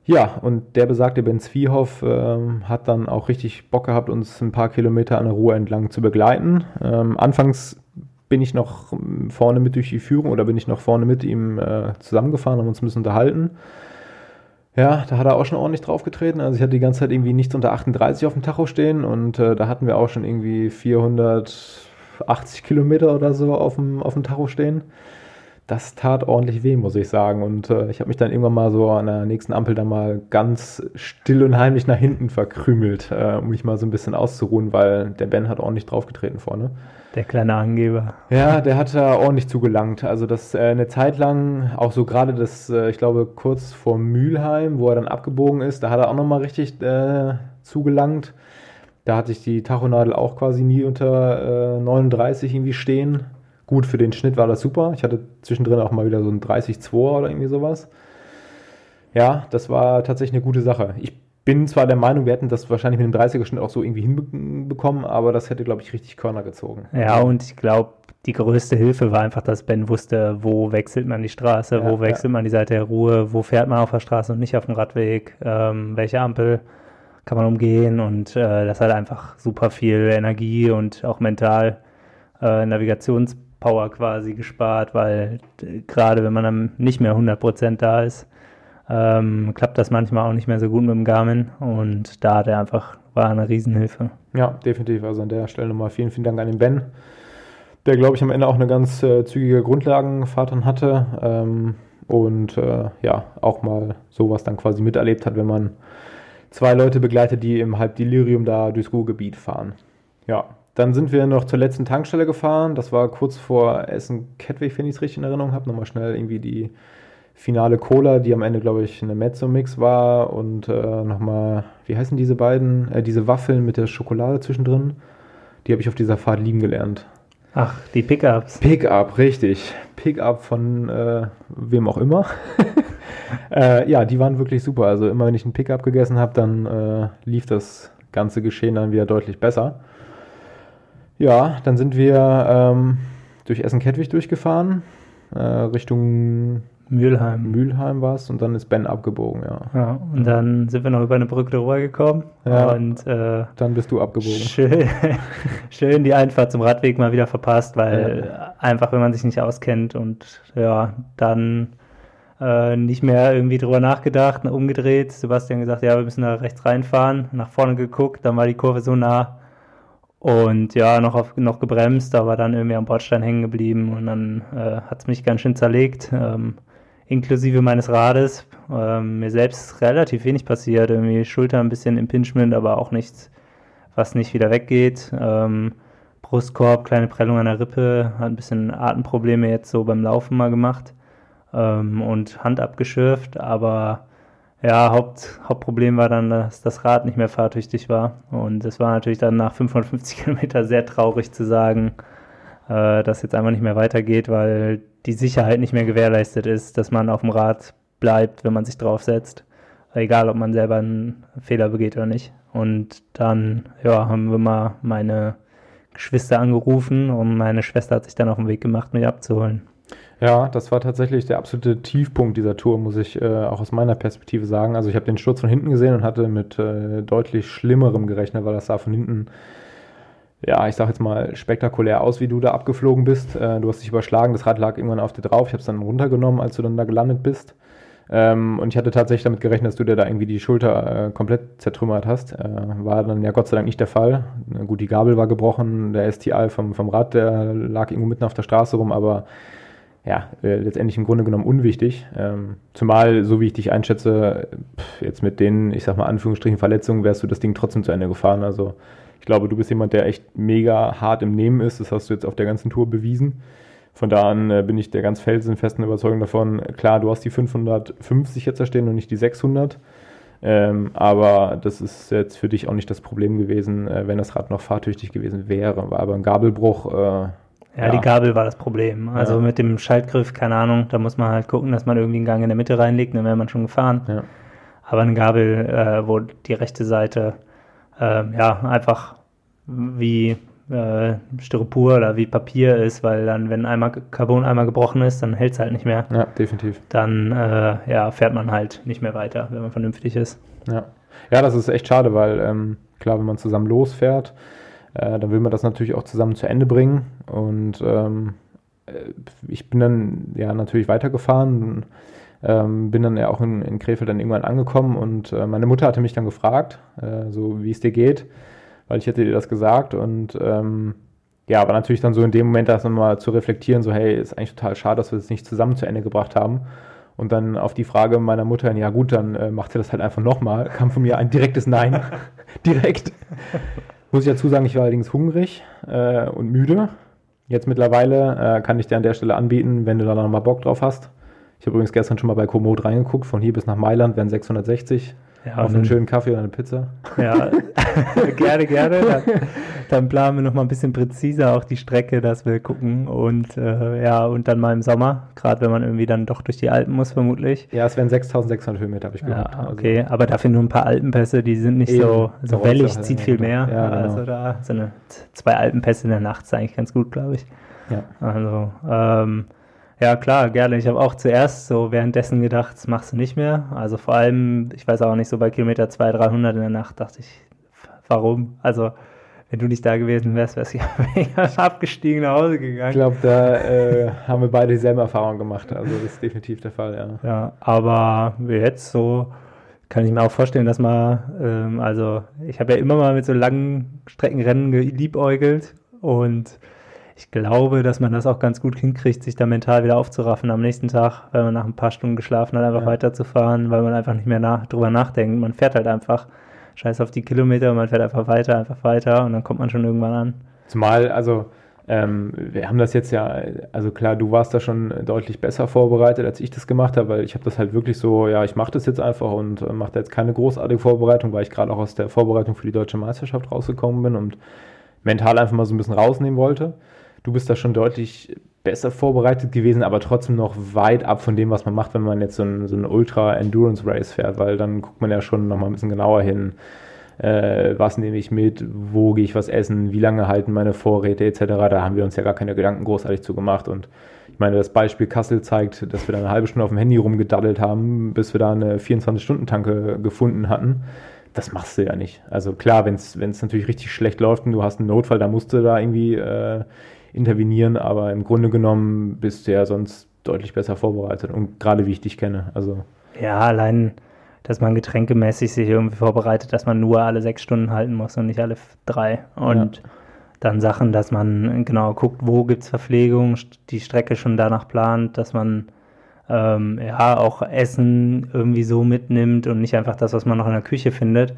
Ja, und der besagte Ben Zwiehoff äh, hat dann auch richtig Bock gehabt, uns ein paar Kilometer an der Ruhr entlang zu begleiten. Ähm, anfangs bin ich noch vorne mit durch die Führung oder bin ich noch vorne mit ihm äh, zusammengefahren, haben uns ein bisschen unterhalten. Ja, da hat er auch schon ordentlich draufgetreten. Also ich hatte die ganze Zeit irgendwie nichts unter 38 auf dem Tacho stehen und äh, da hatten wir auch schon irgendwie 480 Kilometer oder so auf dem, auf dem Tacho stehen. Das tat ordentlich weh, muss ich sagen. Und äh, ich habe mich dann irgendwann mal so an der nächsten Ampel dann mal ganz still und heimlich nach hinten verkrümelt, äh, um mich mal so ein bisschen auszuruhen, weil der Ben hat ordentlich draufgetreten vorne. Der kleine Angeber. Ja, der hat da ordentlich zugelangt. Also das äh, eine Zeit lang, auch so gerade das, äh, ich glaube, kurz vor Mülheim, wo er dann abgebogen ist, da hat er auch nochmal richtig äh, zugelangt. Da hatte ich die Tachonadel auch quasi nie unter 39 irgendwie stehen gut, für den Schnitt war das super. Ich hatte zwischendrin auch mal wieder so ein 30-2 oder irgendwie sowas. Ja, das war tatsächlich eine gute Sache. Ich bin zwar der Meinung, wir hätten das wahrscheinlich mit dem 30er-Schnitt auch so irgendwie hinbekommen, aber das hätte, glaube ich, richtig Körner gezogen. Ja, und ich glaube, die größte Hilfe war einfach, dass Ben wusste, wo wechselt man die Straße, ja, wo wechselt ja. man die Seite der Ruhe, wo fährt man auf der Straße und nicht auf dem Radweg, ähm, welche Ampel kann man umgehen und äh, das hat einfach super viel Energie und auch mental äh, Navigations Power quasi gespart, weil gerade wenn man dann nicht mehr 100% da ist, ähm, klappt das manchmal auch nicht mehr so gut mit dem Garmin und da hat er einfach, war eine Riesenhilfe. Ja, definitiv. Also an der Stelle nochmal vielen, vielen Dank an den Ben, der glaube ich am Ende auch eine ganz äh, zügige Grundlagenfahrt dann hatte ähm, und äh, ja, auch mal sowas dann quasi miterlebt hat, wenn man zwei Leute begleitet, die im Halbdelirium da durchs Ruhrgebiet fahren. Ja, dann sind wir noch zur letzten Tankstelle gefahren. Das war kurz vor Essen-Kettwig, wenn ich es richtig in Erinnerung habe. Nochmal schnell irgendwie die finale Cola, die am Ende, glaube ich, eine Mezzo-Mix war. Und äh, nochmal, wie heißen diese beiden? Äh, diese Waffeln mit der Schokolade zwischendrin. Die habe ich auf dieser Fahrt lieben gelernt. Ach, die Pickups. Pickup, richtig. Pickup von äh, wem auch immer. *laughs* äh, ja, die waren wirklich super. Also immer wenn ich einen Pickup gegessen habe, dann äh, lief das ganze Geschehen dann wieder deutlich besser. Ja, dann sind wir ähm, durch Essen-Kettwig durchgefahren, äh, Richtung Mülheim. Mülheim war es und dann ist Ben abgebogen, ja. Ja, und dann sind wir noch über eine Brücke drüber gekommen. Ja, und äh, dann bist du abgebogen. Schön, *laughs* schön die Einfahrt zum Radweg mal wieder verpasst, weil ja. einfach, wenn man sich nicht auskennt und ja, dann äh, nicht mehr irgendwie drüber nachgedacht, umgedreht. Sebastian gesagt, ja, wir müssen da rechts reinfahren, nach vorne geguckt, dann war die Kurve so nah, und ja, noch, auf, noch gebremst, aber dann irgendwie am Bordstein hängen geblieben und dann äh, hat es mich ganz schön zerlegt, ähm, inklusive meines Rades. Ähm, mir selbst relativ wenig passiert, irgendwie Schulter ein bisschen Impingement, aber auch nichts, was nicht wieder weggeht. Ähm, Brustkorb, kleine Prellung an der Rippe, hat ein bisschen Atemprobleme jetzt so beim Laufen mal gemacht ähm, und Hand abgeschürft, aber ja, Haupt, Hauptproblem war dann, dass das Rad nicht mehr fahrtüchtig war. Und es war natürlich dann nach 550 *laughs* Kilometern sehr traurig zu sagen, äh, dass jetzt einfach nicht mehr weitergeht, weil die Sicherheit nicht mehr gewährleistet ist, dass man auf dem Rad bleibt, wenn man sich draufsetzt. Egal, ob man selber einen Fehler begeht oder nicht. Und dann, ja, haben wir mal meine Geschwister angerufen und meine Schwester hat sich dann auf den Weg gemacht, mich abzuholen. Ja, das war tatsächlich der absolute Tiefpunkt dieser Tour, muss ich äh, auch aus meiner Perspektive sagen. Also ich habe den Sturz von hinten gesehen und hatte mit äh, deutlich Schlimmerem gerechnet, weil das sah von hinten, ja, ich sag jetzt mal, spektakulär aus, wie du da abgeflogen bist. Äh, du hast dich überschlagen, das Rad lag irgendwann auf dir drauf. Ich habe es dann runtergenommen, als du dann da gelandet bist. Ähm, und ich hatte tatsächlich damit gerechnet, dass du dir da irgendwie die Schulter äh, komplett zertrümmert hast. Äh, war dann ja Gott sei Dank nicht der Fall. gut, die Gabel war gebrochen, der STI vom, vom Rad, der lag irgendwo mitten auf der Straße rum, aber ja, äh, letztendlich im Grunde genommen unwichtig. Ähm, zumal, so wie ich dich einschätze, pff, jetzt mit den, ich sag mal, Anführungsstrichen Verletzungen, wärst du das Ding trotzdem zu Ende gefahren. Also ich glaube, du bist jemand, der echt mega hart im Nehmen ist. Das hast du jetzt auf der ganzen Tour bewiesen. Von da an äh, bin ich der ganz felsenfesten Überzeugung davon. Klar, du hast die 550 jetzt da stehen und nicht die 600. Ähm, aber das ist jetzt für dich auch nicht das Problem gewesen, äh, wenn das Rad noch fahrtüchtig gewesen wäre. Aber ein Gabelbruch. Ja, ja, die Gabel war das Problem. Also ja. mit dem Schaltgriff, keine Ahnung, da muss man halt gucken, dass man irgendwie einen Gang in der Mitte reinlegt, dann wäre man schon gefahren. Ja. Aber eine Gabel, äh, wo die rechte Seite äh, ja einfach wie äh, Styropor oder wie Papier ist, weil dann, wenn einmal Carbon einmal gebrochen ist, dann hält es halt nicht mehr. Ja, definitiv. Dann äh, ja, fährt man halt nicht mehr weiter, wenn man vernünftig ist. Ja, ja das ist echt schade, weil ähm, klar, wenn man zusammen losfährt, äh, dann will man das natürlich auch zusammen zu Ende bringen. Und ähm, äh, ich bin dann ja natürlich weitergefahren, ähm, bin dann ja auch in, in Krefeld dann irgendwann angekommen und äh, meine Mutter hatte mich dann gefragt, äh, so wie es dir geht, weil ich hätte ihr das gesagt und ähm, ja, aber natürlich dann so in dem Moment das nochmal zu reflektieren, so hey, ist eigentlich total schade, dass wir es nicht zusammen zu Ende gebracht haben. Und dann auf die Frage meiner Mutter, ja gut, dann äh, macht sie das halt einfach nochmal, kam von mir ein direktes Nein. *laughs* Direkt. Muss ich dazu sagen, ich war allerdings hungrig äh, und müde. Jetzt mittlerweile äh, kann ich dir an der Stelle anbieten, wenn du da nochmal Bock drauf hast. Ich habe übrigens gestern schon mal bei Komoot reingeguckt, von hier bis nach Mailand wären 660. Ja, auf einen schönen Kaffee oder eine Pizza. Ja, *laughs* gerne, gerne. *laughs* Dann, dann, planen wir noch mal ein bisschen präziser auch die Strecke, dass wir gucken und äh, ja, und dann mal im Sommer, gerade wenn man irgendwie dann doch durch die Alpen muss, vermutlich. Ja, es wären 6600 Höhenmeter, habe ich gehört. Ja, also okay, also. aber dafür nur ein paar Alpenpässe, die sind nicht Eben. so, so wellig, zieht viel mehr. Ja, genau. Also da so eine, zwei Alpenpässe in der Nacht ist eigentlich ganz gut, glaube ich. Ja. Also, ähm, ja, klar, gerne. Ich habe auch zuerst so währenddessen gedacht, das machst du nicht mehr. Also vor allem, ich weiß auch nicht, so bei Kilometer 200, 300 in der Nacht dachte ich, warum? Also, wenn du nicht da gewesen wärst, wärst du ja *laughs* abgestiegen nach Hause gegangen. Ich glaube, da äh, haben wir beide dieselbe Erfahrung gemacht. Also, das ist definitiv der Fall, ja. Ja, aber jetzt so kann ich mir auch vorstellen, dass man, ähm, also, ich habe ja immer mal mit so langen Streckenrennen geliebäugelt und ich glaube, dass man das auch ganz gut hinkriegt, sich da mental wieder aufzuraffen am nächsten Tag, wenn man nach ein paar Stunden geschlafen hat, einfach ja. weiterzufahren, weil man einfach nicht mehr nach, drüber nachdenkt. Man fährt halt einfach, scheiß auf die Kilometer, man fährt einfach weiter, einfach weiter und dann kommt man schon irgendwann an. Zumal, also ähm, wir haben das jetzt ja, also klar, du warst da schon deutlich besser vorbereitet, als ich das gemacht habe, weil ich habe das halt wirklich so, ja, ich mache das jetzt einfach und äh, mache da jetzt keine großartige Vorbereitung, weil ich gerade auch aus der Vorbereitung für die deutsche Meisterschaft rausgekommen bin und mental einfach mal so ein bisschen rausnehmen wollte. Du bist da schon deutlich besser vorbereitet gewesen, aber trotzdem noch weit ab von dem, was man macht, wenn man jetzt so ein, so ein Ultra-Endurance-Race fährt, weil dann guckt man ja schon nochmal ein bisschen genauer hin. Äh, was nehme ich mit, wo gehe ich was essen, wie lange halten meine Vorräte etc. Da haben wir uns ja gar keine Gedanken großartig zu gemacht. Und ich meine, das Beispiel Kassel zeigt, dass wir da eine halbe Stunde auf dem Handy rumgedaddelt haben, bis wir da eine 24-Stunden-Tanke gefunden hatten. Das machst du ja nicht. Also klar, wenn es natürlich richtig schlecht läuft und du hast einen Notfall, da musst du da irgendwie äh, intervenieren, aber im Grunde genommen bist du ja sonst deutlich besser vorbereitet und gerade wie ich dich kenne. Also ja, allein, dass man getränkemäßig sich irgendwie vorbereitet, dass man nur alle sechs Stunden halten muss und nicht alle drei. Und ja. dann Sachen, dass man genau guckt, wo gibt es Verpflegung, die Strecke schon danach plant, dass man ähm, ja auch Essen irgendwie so mitnimmt und nicht einfach das, was man noch in der Küche findet,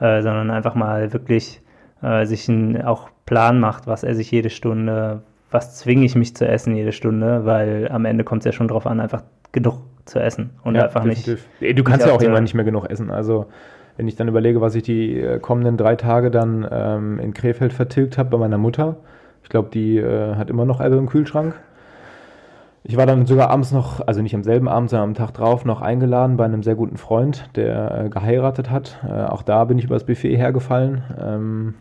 äh, sondern einfach mal wirklich äh, sich einen auch Plan macht, was esse ich jede Stunde, was zwinge ich mich zu essen jede Stunde, weil am Ende kommt es ja schon darauf an, einfach genug zu essen und ja, einfach definitiv. nicht. Du kannst ja auch irgendwann nicht mehr genug essen. Also wenn ich dann überlege, was ich die äh, kommenden drei Tage dann ähm, in Krefeld vertilgt habe bei meiner Mutter, ich glaube, die äh, hat immer noch Ebbe im Kühlschrank. Ich war dann sogar abends noch, also nicht am selben Abend, sondern am Tag drauf noch eingeladen bei einem sehr guten Freund, der äh, geheiratet hat. Äh, auch da bin ich übers Buffet hergefallen. Ähm,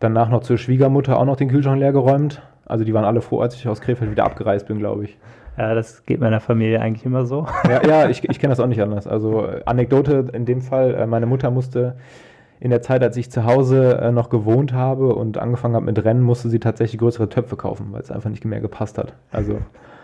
danach noch zur Schwiegermutter auch noch den Kühlschrank leer geräumt. Also die waren alle froh, als ich aus Krefeld wieder abgereist bin, glaube ich. Ja, das geht meiner Familie eigentlich immer so. Ja, ja ich, ich kenne das auch nicht anders. Also äh, Anekdote in dem Fall, äh, meine Mutter musste in der Zeit, als ich zu Hause äh, noch gewohnt habe und angefangen habe mit Rennen, musste sie tatsächlich größere Töpfe kaufen, weil es einfach nicht mehr gepasst hat. Also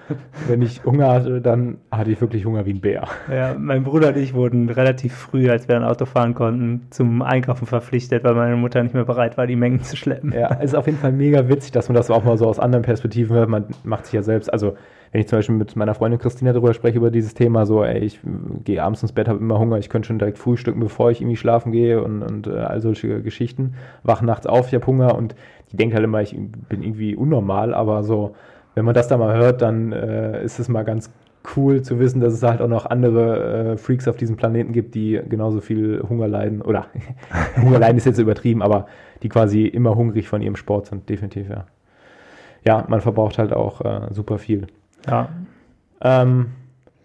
*laughs* wenn ich Hunger hatte, dann hatte ich wirklich Hunger wie ein Bär. Ja, mein Bruder und ich wurden relativ früh, als wir ein Auto fahren konnten, zum Einkaufen verpflichtet, weil meine Mutter nicht mehr bereit war, die Mengen zu schleppen. Ja, es ist auf jeden Fall mega witzig, dass man das auch mal so aus anderen Perspektiven hört. Man macht sich ja selbst, also wenn ich zum Beispiel mit meiner Freundin Christina darüber spreche, über dieses Thema, so, ey, ich gehe abends ins Bett, habe immer Hunger, ich könnte schon direkt frühstücken, bevor ich irgendwie schlafen gehe und, und äh, all solche Geschichten. Wach nachts auf, ich habe Hunger und die denkt halt immer, ich bin irgendwie unnormal, aber so, wenn man das da mal hört, dann äh, ist es mal ganz cool zu wissen, dass es halt auch noch andere äh, Freaks auf diesem Planeten gibt, die genauso viel Hunger leiden. Oder *laughs* Hunger leiden ist jetzt übertrieben, aber die quasi immer hungrig von ihrem Sport sind, definitiv, ja. Ja, man verbraucht halt auch äh, super viel. Ja. Ähm,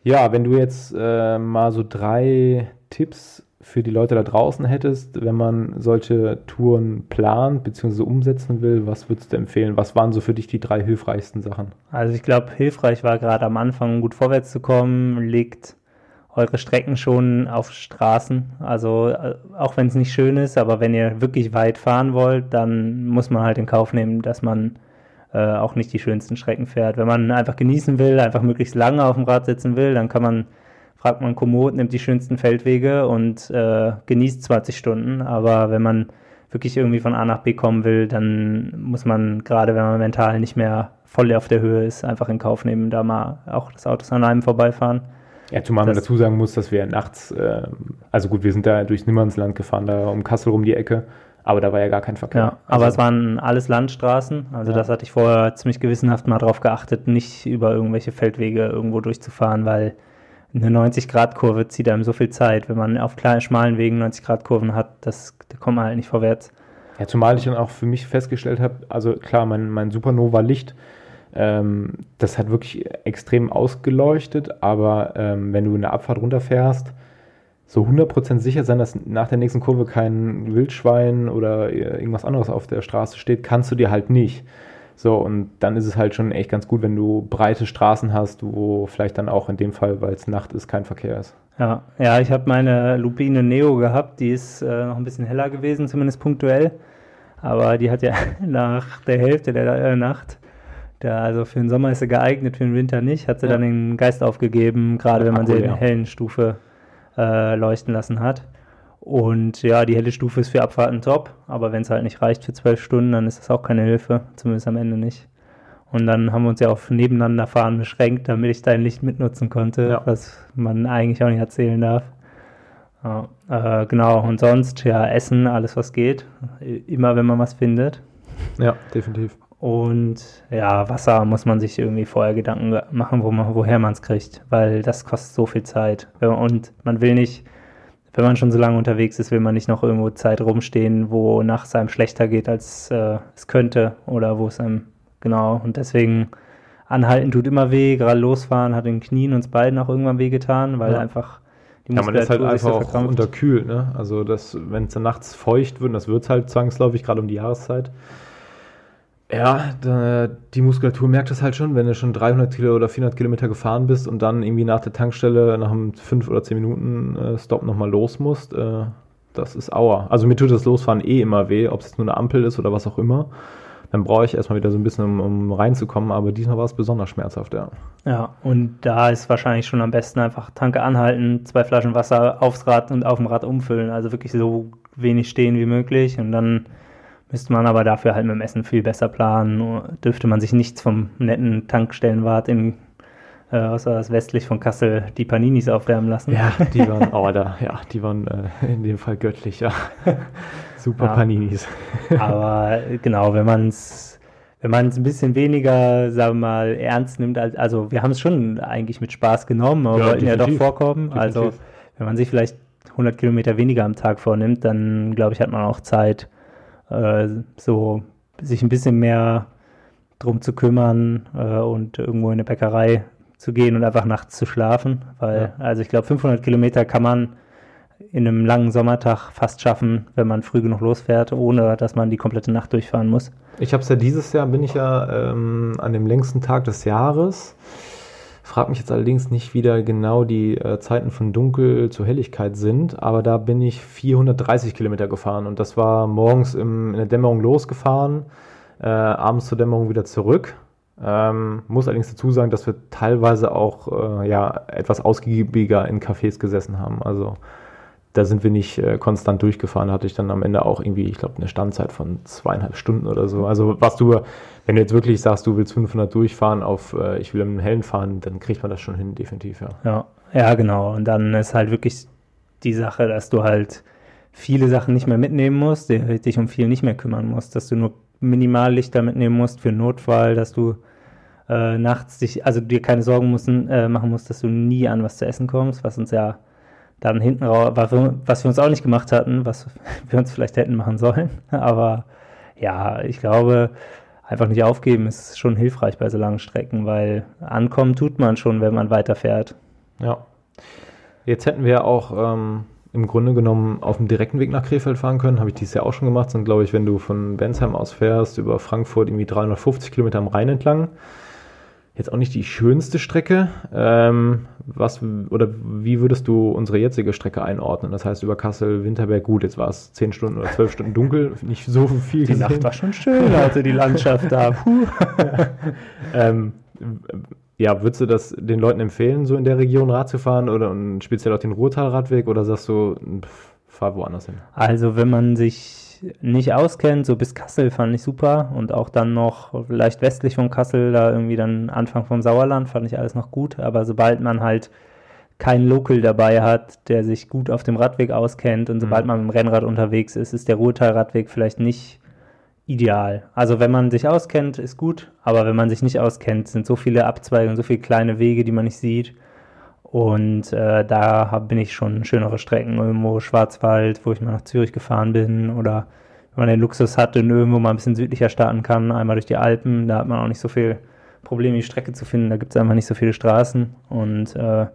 ja, wenn du jetzt äh, mal so drei Tipps für die Leute da draußen hättest, wenn man solche Touren plant bzw. umsetzen will, was würdest du empfehlen? Was waren so für dich die drei hilfreichsten Sachen? Also ich glaube, hilfreich war gerade am Anfang gut vorwärts zu kommen, legt eure Strecken schon auf Straßen. Also äh, auch wenn es nicht schön ist, aber wenn ihr wirklich weit fahren wollt, dann muss man halt in Kauf nehmen, dass man äh, auch nicht die schönsten Strecken fährt. Wenn man einfach genießen will, einfach möglichst lange auf dem Rad sitzen will, dann kann man fragt man Komoot, nimmt die schönsten Feldwege und äh, genießt 20 Stunden. Aber wenn man wirklich irgendwie von A nach B kommen will, dann muss man, gerade wenn man mental nicht mehr voll auf der Höhe ist, einfach in Kauf nehmen, da mal auch das Autos an einem vorbeifahren. Ja, zumal man dazu sagen muss, dass wir nachts, äh, also gut, wir sind da durchs Nimmernsland gefahren, da um Kassel rum die Ecke, aber da war ja gar kein Verkehr. Ja, aber also, es waren alles Landstraßen, also ja. das hatte ich vorher ziemlich gewissenhaft mal drauf geachtet, nicht über irgendwelche Feldwege irgendwo durchzufahren, weil eine 90-Grad-Kurve zieht einem so viel Zeit. Wenn man auf kleinen, schmalen Wegen 90-Grad-Kurven hat, das, da kommt man halt nicht vorwärts. Ja, zumal ich dann auch für mich festgestellt habe, also klar, mein, mein Supernova-Licht, ähm, das hat wirklich extrem ausgeleuchtet, aber ähm, wenn du in der Abfahrt runterfährst, so 100% sicher sein, dass nach der nächsten Kurve kein Wildschwein oder irgendwas anderes auf der Straße steht, kannst du dir halt nicht. So, und dann ist es halt schon echt ganz gut, wenn du breite Straßen hast, wo vielleicht dann auch in dem Fall, weil es Nacht ist, kein Verkehr ist. Ja, ja ich habe meine Lupine Neo gehabt, die ist äh, noch ein bisschen heller gewesen, zumindest punktuell. Aber die hat ja *laughs* nach der Hälfte der äh, Nacht, der, also für den Sommer ist sie geeignet, für den Winter nicht, hat sie ja. dann den Geist aufgegeben, gerade wenn man sie in der hellen Stufe äh, leuchten lassen hat. Und ja, die helle Stufe ist für Abfahrten top, aber wenn es halt nicht reicht für zwölf Stunden, dann ist das auch keine Hilfe, zumindest am Ende nicht. Und dann haben wir uns ja auf nebeneinander fahren beschränkt, damit ich dein Licht mitnutzen konnte, ja. was man eigentlich auch nicht erzählen darf. Ja, äh, genau, und sonst, ja, Essen, alles was geht. Immer wenn man was findet. Ja, definitiv. Und ja, Wasser muss man sich irgendwie vorher Gedanken machen, wo man, woher man es kriegt, weil das kostet so viel Zeit. Und man will nicht wenn man schon so lange unterwegs ist, will man nicht noch irgendwo Zeit rumstehen, wo nachts einem schlechter geht, als äh, es könnte oder wo es einem, genau. Und deswegen anhalten tut immer weh, gerade losfahren hat den Knien uns beiden auch irgendwann weh getan, weil ja. einfach die ja, man ist halt einfach auch unterkühlt, ne? Also wenn es dann nachts feucht wird, das wird es halt zwangsläufig, gerade um die Jahreszeit, ja, die Muskulatur merkt das halt schon, wenn du schon 300 Kilo oder 400 Kilometer gefahren bist und dann irgendwie nach der Tankstelle nach einem 5 oder 10 Minuten äh, Stop nochmal los musst. Äh, das ist Aua. Also mir tut das Losfahren eh immer weh, ob es jetzt nur eine Ampel ist oder was auch immer. Dann brauche ich erstmal wieder so ein bisschen, um, um reinzukommen, aber diesmal war es besonders schmerzhaft, ja. Ja, und da ist wahrscheinlich schon am besten einfach Tanke anhalten, zwei Flaschen Wasser aufs Rad und auf dem Rad umfüllen. Also wirklich so wenig stehen wie möglich und dann Müsste man aber dafür halt mit dem Essen viel besser planen. Dürfte man sich nichts vom netten Tankstellenwart in äh, außer das westlich von Kassel die Paninis aufwärmen lassen. Ja, die *laughs* waren, oh, da, ja, die waren äh, in dem Fall göttlich, ja. *laughs* Super ja. Paninis. aber genau, wenn man es wenn man es ein bisschen weniger, sagen wir mal, ernst nimmt, als, also wir haben es schon eigentlich mit Spaß genommen, aber ja, wollten ja doch vorkommen. Definitiv. Also wenn man sich vielleicht 100 Kilometer weniger am Tag vornimmt, dann glaube ich, hat man auch Zeit, äh, so sich ein bisschen mehr drum zu kümmern äh, und irgendwo in eine Bäckerei zu gehen und einfach nachts zu schlafen, weil, ja. also ich glaube, 500 Kilometer kann man in einem langen Sommertag fast schaffen, wenn man früh genug losfährt, ohne dass man die komplette Nacht durchfahren muss. Ich habe es ja dieses Jahr, bin ich ja ähm, an dem längsten Tag des Jahres Frag mich jetzt allerdings nicht, wie da genau die äh, Zeiten von Dunkel zur Helligkeit sind, aber da bin ich 430 Kilometer gefahren und das war morgens im, in der Dämmerung losgefahren, äh, abends zur Dämmerung wieder zurück. Ähm, muss allerdings dazu sagen, dass wir teilweise auch äh, ja, etwas ausgiebiger in Cafés gesessen haben. Also da sind wir nicht äh, konstant durchgefahren. Da hatte ich dann am Ende auch irgendwie, ich glaube, eine Standzeit von zweieinhalb Stunden oder so. Also was du, wenn du jetzt wirklich sagst, du willst 500 durchfahren auf, äh, ich will im Hellen fahren, dann kriegt man das schon hin, definitiv, ja. Ja, ja genau. Und dann ist halt wirklich die Sache, dass du halt viele Sachen nicht mehr mitnehmen musst, dich um viel nicht mehr kümmern musst, dass du nur Minimallichter mitnehmen musst für Notfall, dass du äh, nachts dich, also dir keine Sorgen müssen, äh, machen musst, dass du nie an was zu essen kommst, was uns ja dann hinten raus, was wir uns auch nicht gemacht hatten, was *laughs* wir uns vielleicht hätten machen sollen. Aber ja, ich glaube, einfach nicht aufgeben ist schon hilfreich bei so langen Strecken, weil ankommen tut man schon, wenn man weiterfährt. Ja. Jetzt hätten wir auch ähm, im Grunde genommen auf dem direkten Weg nach Krefeld fahren können. Habe ich dieses Jahr auch schon gemacht. Sind, glaube ich, wenn du von Bensheim aus fährst, über Frankfurt irgendwie 350 Kilometer am Rhein entlang jetzt auch nicht die schönste Strecke. Ähm, was oder wie würdest du unsere jetzige Strecke einordnen? Das heißt über Kassel, Winterberg, gut, jetzt war es zehn Stunden oder zwölf Stunden dunkel, *laughs* nicht so viel. Die gesehen. Nacht war schon schön, also die Landschaft da. *laughs* ähm, ja, würdest du das den Leuten empfehlen, so in der Region Rad zu fahren oder und speziell auch den Ruhrtalradweg oder sagst du, pff, fahr woanders hin. Also wenn man sich nicht auskennt, so bis Kassel fand ich super und auch dann noch leicht westlich von Kassel, da irgendwie dann Anfang vom Sauerland, fand ich alles noch gut. Aber sobald man halt keinen Local dabei hat, der sich gut auf dem Radweg auskennt und sobald mhm. man mit dem Rennrad unterwegs ist, ist der Ruhrtalradweg vielleicht nicht ideal. Also wenn man sich auskennt, ist gut, aber wenn man sich nicht auskennt, sind so viele Abzweigungen, so viele kleine Wege, die man nicht sieht. Und äh, da hab, bin ich schon schönere Strecken, irgendwo Schwarzwald, wo ich mal nach Zürich gefahren bin oder wenn man den Luxus hat und irgendwo mal ein bisschen südlicher starten kann, einmal durch die Alpen, da hat man auch nicht so viel Probleme, die Strecke zu finden, da gibt es einfach nicht so viele Straßen und äh,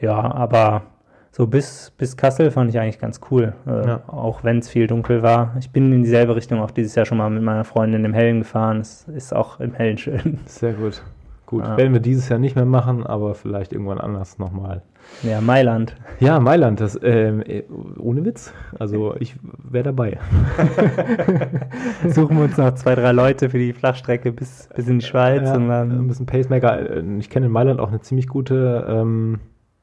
ja, aber so bis, bis Kassel fand ich eigentlich ganz cool, äh, ja. auch wenn es viel dunkel war. Ich bin in dieselbe Richtung auch dieses Jahr schon mal mit meiner Freundin im Hellen gefahren. Es ist auch im Hellen schön. Sehr gut. Gut, ja. werden wir dieses Jahr nicht mehr machen, aber vielleicht irgendwann anders nochmal. Ja, Mailand. Ja, Mailand, das ähm, äh, ohne Witz. Also ich wäre dabei. *laughs* Suchen wir uns noch zwei, drei Leute für die Flachstrecke bis, bis in die Schweiz ja, und dann. Ein bisschen Pacemaker. Äh, ich kenne in Mailand auch eine ziemlich gute ähm,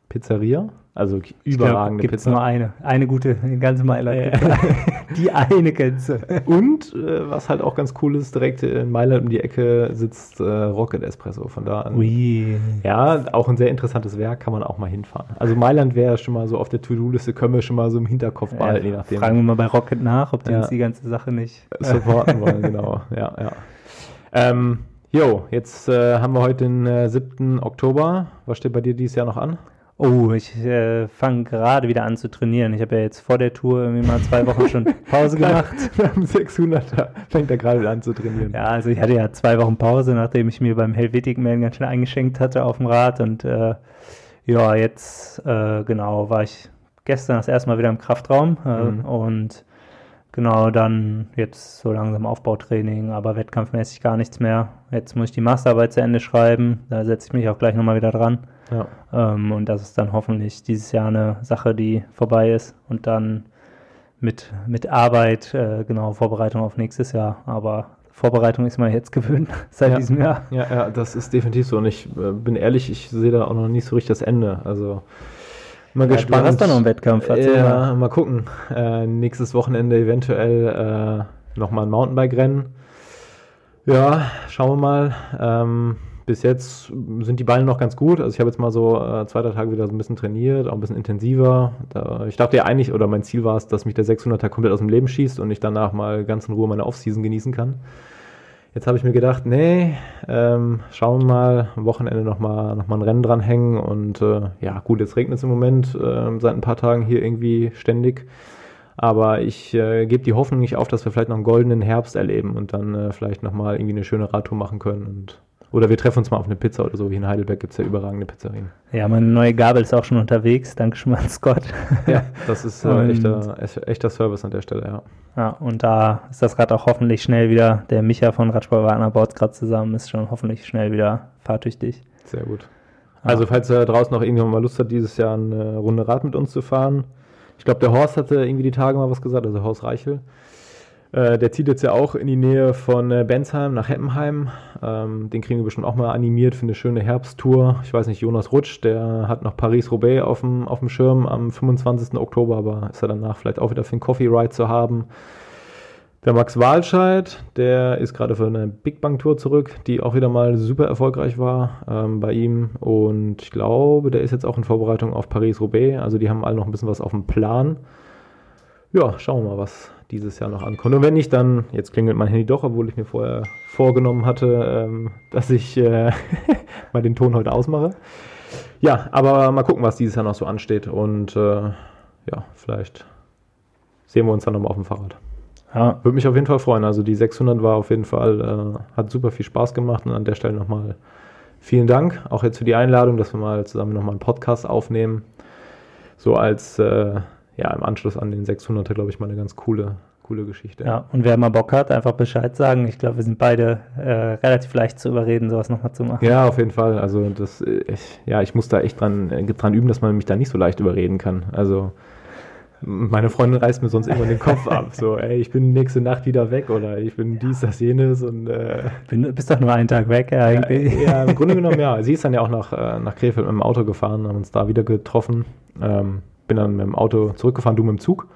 Pizzeria. Also überragende glaub, Pizza. nur eine. Eine gute in ganz Mailand. Äh. *laughs* die eine kennst du. Und äh, was halt auch ganz cool ist, direkt in Mailand um die Ecke sitzt äh, Rocket Espresso. Von da an. Ui. Ja, auch ein sehr interessantes Werk, kann man auch mal hinfahren. Also Mailand wäre schon mal so auf der To-Do-Liste, können wir schon mal so im Hinterkopf behalten, je nachdem. Fragen wir mal bei Rocket nach, ob die ja. uns die ganze Sache nicht supporten wollen, *laughs* genau. Ja, ja. Ähm, Jo, jetzt äh, haben wir heute den äh, 7. Oktober. Was steht bei dir dieses Jahr noch an? Oh, ich äh, fange gerade wieder an zu trainieren. Ich habe ja jetzt vor der Tour irgendwie mal zwei Wochen schon *laughs* Pause gemacht. Am 600er fängt er gerade wieder an zu trainieren. Ja, also ich hatte ja zwei Wochen Pause, nachdem ich mir beim Helvetic Man ganz schnell eingeschenkt hatte auf dem Rad. Und äh, ja, jetzt äh, genau war ich gestern das erste Mal wieder im Kraftraum äh, mhm. und genau dann jetzt so langsam Aufbautraining, aber wettkampfmäßig gar nichts mehr. Jetzt muss ich die Masterarbeit zu Ende schreiben. Da setze ich mich auch gleich nochmal wieder dran. Ja. Ähm, und das ist dann hoffentlich dieses Jahr eine Sache, die vorbei ist und dann mit, mit Arbeit, äh, genau, Vorbereitung auf nächstes Jahr. Aber Vorbereitung ist man jetzt gewöhnt *laughs* seit ja. diesem Jahr. Ja, ja, das ist definitiv so. Und ich äh, bin ehrlich, ich sehe da auch noch nicht so richtig das Ende. Also mal ja, gespannt. Du hast da noch einen Wettkampf. Ja, mal. mal gucken. Äh, nächstes Wochenende eventuell äh, nochmal ein Mountainbike-Rennen. Ja, schauen wir mal. Ähm, bis jetzt sind die Beine noch ganz gut. Also ich habe jetzt mal so äh, zwei, drei Tage wieder so ein bisschen trainiert, auch ein bisschen intensiver. Da, ich dachte ja eigentlich, oder mein Ziel war es, dass mich der 600er komplett aus dem Leben schießt und ich danach mal ganz in Ruhe meine Offseason genießen kann. Jetzt habe ich mir gedacht, nee, ähm, schauen wir mal, am Wochenende nochmal noch mal ein Rennen dranhängen und äh, ja, gut, jetzt regnet es im Moment äh, seit ein paar Tagen hier irgendwie ständig. Aber ich äh, gebe die Hoffnung nicht auf, dass wir vielleicht noch einen goldenen Herbst erleben und dann äh, vielleicht nochmal irgendwie eine schöne Radtour machen können und oder wir treffen uns mal auf eine Pizza oder so. Wie in Heidelberg gibt es ja überragende Pizzerien. Ja, meine neue Gabel ist auch schon unterwegs. Dankeschön an Scott. *laughs* Ja, das ist äh, echter, echter Service an der Stelle, ja. Ja, und da ist das Rad auch hoffentlich schnell wieder. Der Micha von Radsport Wagner baut es gerade zusammen, ist schon hoffentlich schnell wieder fahrtüchtig. Sehr gut. Also, falls er draußen noch irgendjemand mal Lust hat, dieses Jahr eine Runde Rad mit uns zu fahren. Ich glaube, der Horst hatte irgendwie die Tage mal was gesagt, also Horst Reichel. Äh, der zieht jetzt ja auch in die Nähe von äh, Bensheim nach Heppenheim. Ähm, den kriegen wir bestimmt auch mal animiert für eine schöne Herbsttour. Ich weiß nicht, Jonas Rutsch, der hat noch Paris-Roubaix auf dem, auf dem Schirm am 25. Oktober, aber ist er danach vielleicht auch wieder für einen Coffee Ride zu haben. Der Max Walscheid, der ist gerade für eine Big Bang Tour zurück, die auch wieder mal super erfolgreich war ähm, bei ihm. Und ich glaube, der ist jetzt auch in Vorbereitung auf Paris-Roubaix. Also die haben alle noch ein bisschen was auf dem Plan. Ja, schauen wir mal, was, dieses Jahr noch ankommt. Und wenn nicht, dann, jetzt klingelt mein Handy doch, obwohl ich mir vorher vorgenommen hatte, ähm, dass ich äh, *laughs* mal den Ton heute ausmache. Ja, aber mal gucken, was dieses Jahr noch so ansteht. Und äh, ja, vielleicht sehen wir uns dann nochmal auf dem Fahrrad. Ja. Würde mich auf jeden Fall freuen. Also die 600 war auf jeden Fall, äh, hat super viel Spaß gemacht. Und an der Stelle nochmal vielen Dank, auch jetzt für die Einladung, dass wir mal zusammen nochmal einen Podcast aufnehmen. So als äh, ja, im Anschluss an den 600er, glaube ich, mal eine ganz coole, coole Geschichte. Ja, und wer mal Bock hat, einfach Bescheid sagen. Ich glaube, wir sind beide äh, relativ leicht zu überreden, sowas nochmal zu machen. Ja, auf jeden Fall. Also das, ich, ja, ich muss da echt dran, äh, dran üben, dass man mich da nicht so leicht überreden kann. Also meine Freundin reißt mir sonst immer den Kopf *laughs* ab. So, ey, ich bin nächste Nacht wieder weg oder ich bin dies, das, jenes und äh, bin, bist doch nur einen Tag weg ja, eigentlich. Ja, ja, im Grunde *laughs* genommen ja. Sie ist dann ja auch nach, äh, nach Krefeld mit dem Auto gefahren, haben uns da wieder getroffen. Ähm, bin dann mit dem Auto zurückgefahren, du mit dem Zug.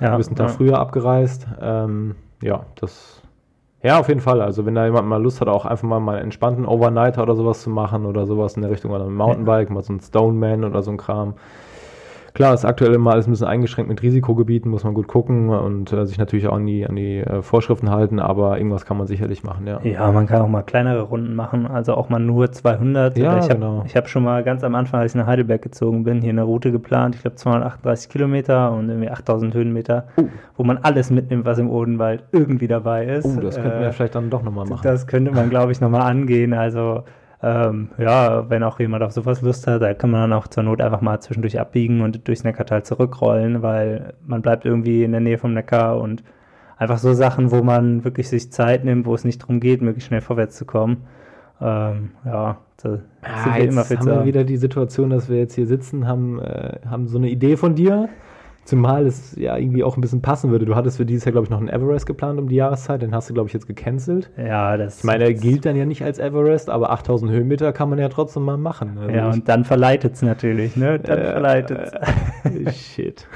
Ja, du bist einen Tag ja. früher abgereist. Ähm, ja, das ja, auf jeden Fall. Also wenn da jemand mal Lust hat, auch einfach mal einen entspannten Overnighter oder sowas zu machen oder sowas in der Richtung oder ein Mountainbike, mal so ein Stoneman oder so ein Kram. Klar, ist aktuell immer alles ein bisschen eingeschränkt mit Risikogebieten, muss man gut gucken und äh, sich natürlich auch an die, an die äh, Vorschriften halten, aber irgendwas kann man sicherlich machen, ja. Ja, man kann auch mal kleinere Runden machen, also auch mal nur 200. Ja, ich habe genau. hab schon mal ganz am Anfang, als ich nach Heidelberg gezogen bin, hier eine Route geplant, ich glaube 238 Kilometer und irgendwie 8000 Höhenmeter, uh. wo man alles mitnimmt, was im Odenwald irgendwie dabei ist. Uh, das könnten wir äh, vielleicht dann doch nochmal machen. Das könnte man, glaube ich, nochmal angehen, also ähm, ja, wenn auch jemand auf sowas Lust hat, da kann man dann auch zur Not einfach mal zwischendurch abbiegen und durchs Neckartal zurückrollen, weil man bleibt irgendwie in der Nähe vom Neckar und einfach so Sachen, wo man wirklich sich Zeit nimmt, wo es nicht darum geht, möglichst schnell vorwärts zu kommen. Ähm, ja, da ja, sind wir immer fit. Haben wir wieder die Situation, dass wir jetzt hier sitzen, haben, äh, haben so eine Idee von dir Zumal es ja irgendwie auch ein bisschen passen würde. Du hattest für dieses Jahr, glaube ich, noch einen Everest geplant um die Jahreszeit. Den hast du, glaube ich, jetzt gecancelt. Ja, das. Ich meine, er gilt dann ja nicht als Everest, aber 8000 Höhenmeter kann man ja trotzdem mal machen. Also ja, und dann verleitet es natürlich, ne? Dann äh, verleitet äh, *laughs* Shit.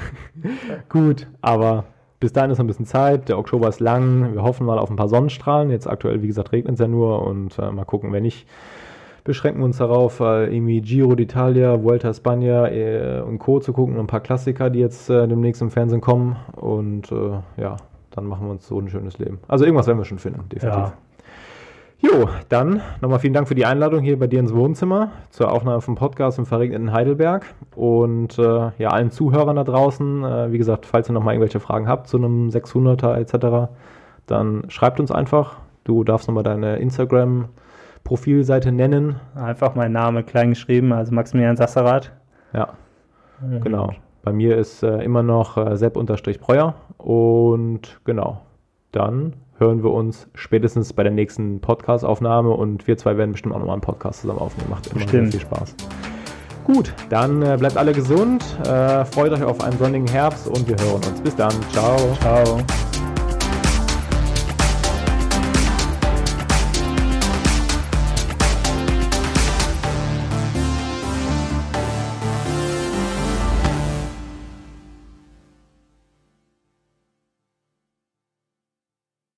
Gut, aber bis dahin ist noch ein bisschen Zeit. Der Oktober ist lang. Wir hoffen mal auf ein paar Sonnenstrahlen. Jetzt aktuell, wie gesagt, regnet es ja nur und äh, mal gucken, wenn nicht beschränken wir uns darauf, äh, irgendwie Giro d'Italia, Vuelta España äh, und Co. zu gucken, ein paar Klassiker, die jetzt äh, demnächst im Fernsehen kommen. Und ja, dann machen wir uns so ein schönes Leben. Also irgendwas werden wir schon finden, definitiv. Ja. Jo, dann nochmal vielen Dank für die Einladung hier bei dir ins Wohnzimmer zur Aufnahme vom Podcast im verregneten Heidelberg. Und äh, ja, allen Zuhörern da draußen, äh, wie gesagt, falls ihr nochmal irgendwelche Fragen habt zu einem 600er etc., dann schreibt uns einfach. Du darfst nochmal deine Instagram- Profilseite nennen. Einfach mein Name klein geschrieben, also Maximilian Sasserat. Ja, mhm. genau. Bei mir ist äh, immer noch äh, Sepp-Breuer und genau, dann hören wir uns spätestens bei der nächsten Podcast-Aufnahme und wir zwei werden bestimmt auch nochmal einen Podcast zusammen aufnehmen. Macht immer Stimmt. viel Spaß. Gut, dann äh, bleibt alle gesund, äh, freut euch auf einen sonnigen Herbst und wir hören uns. Bis dann. Ciao. Ciao.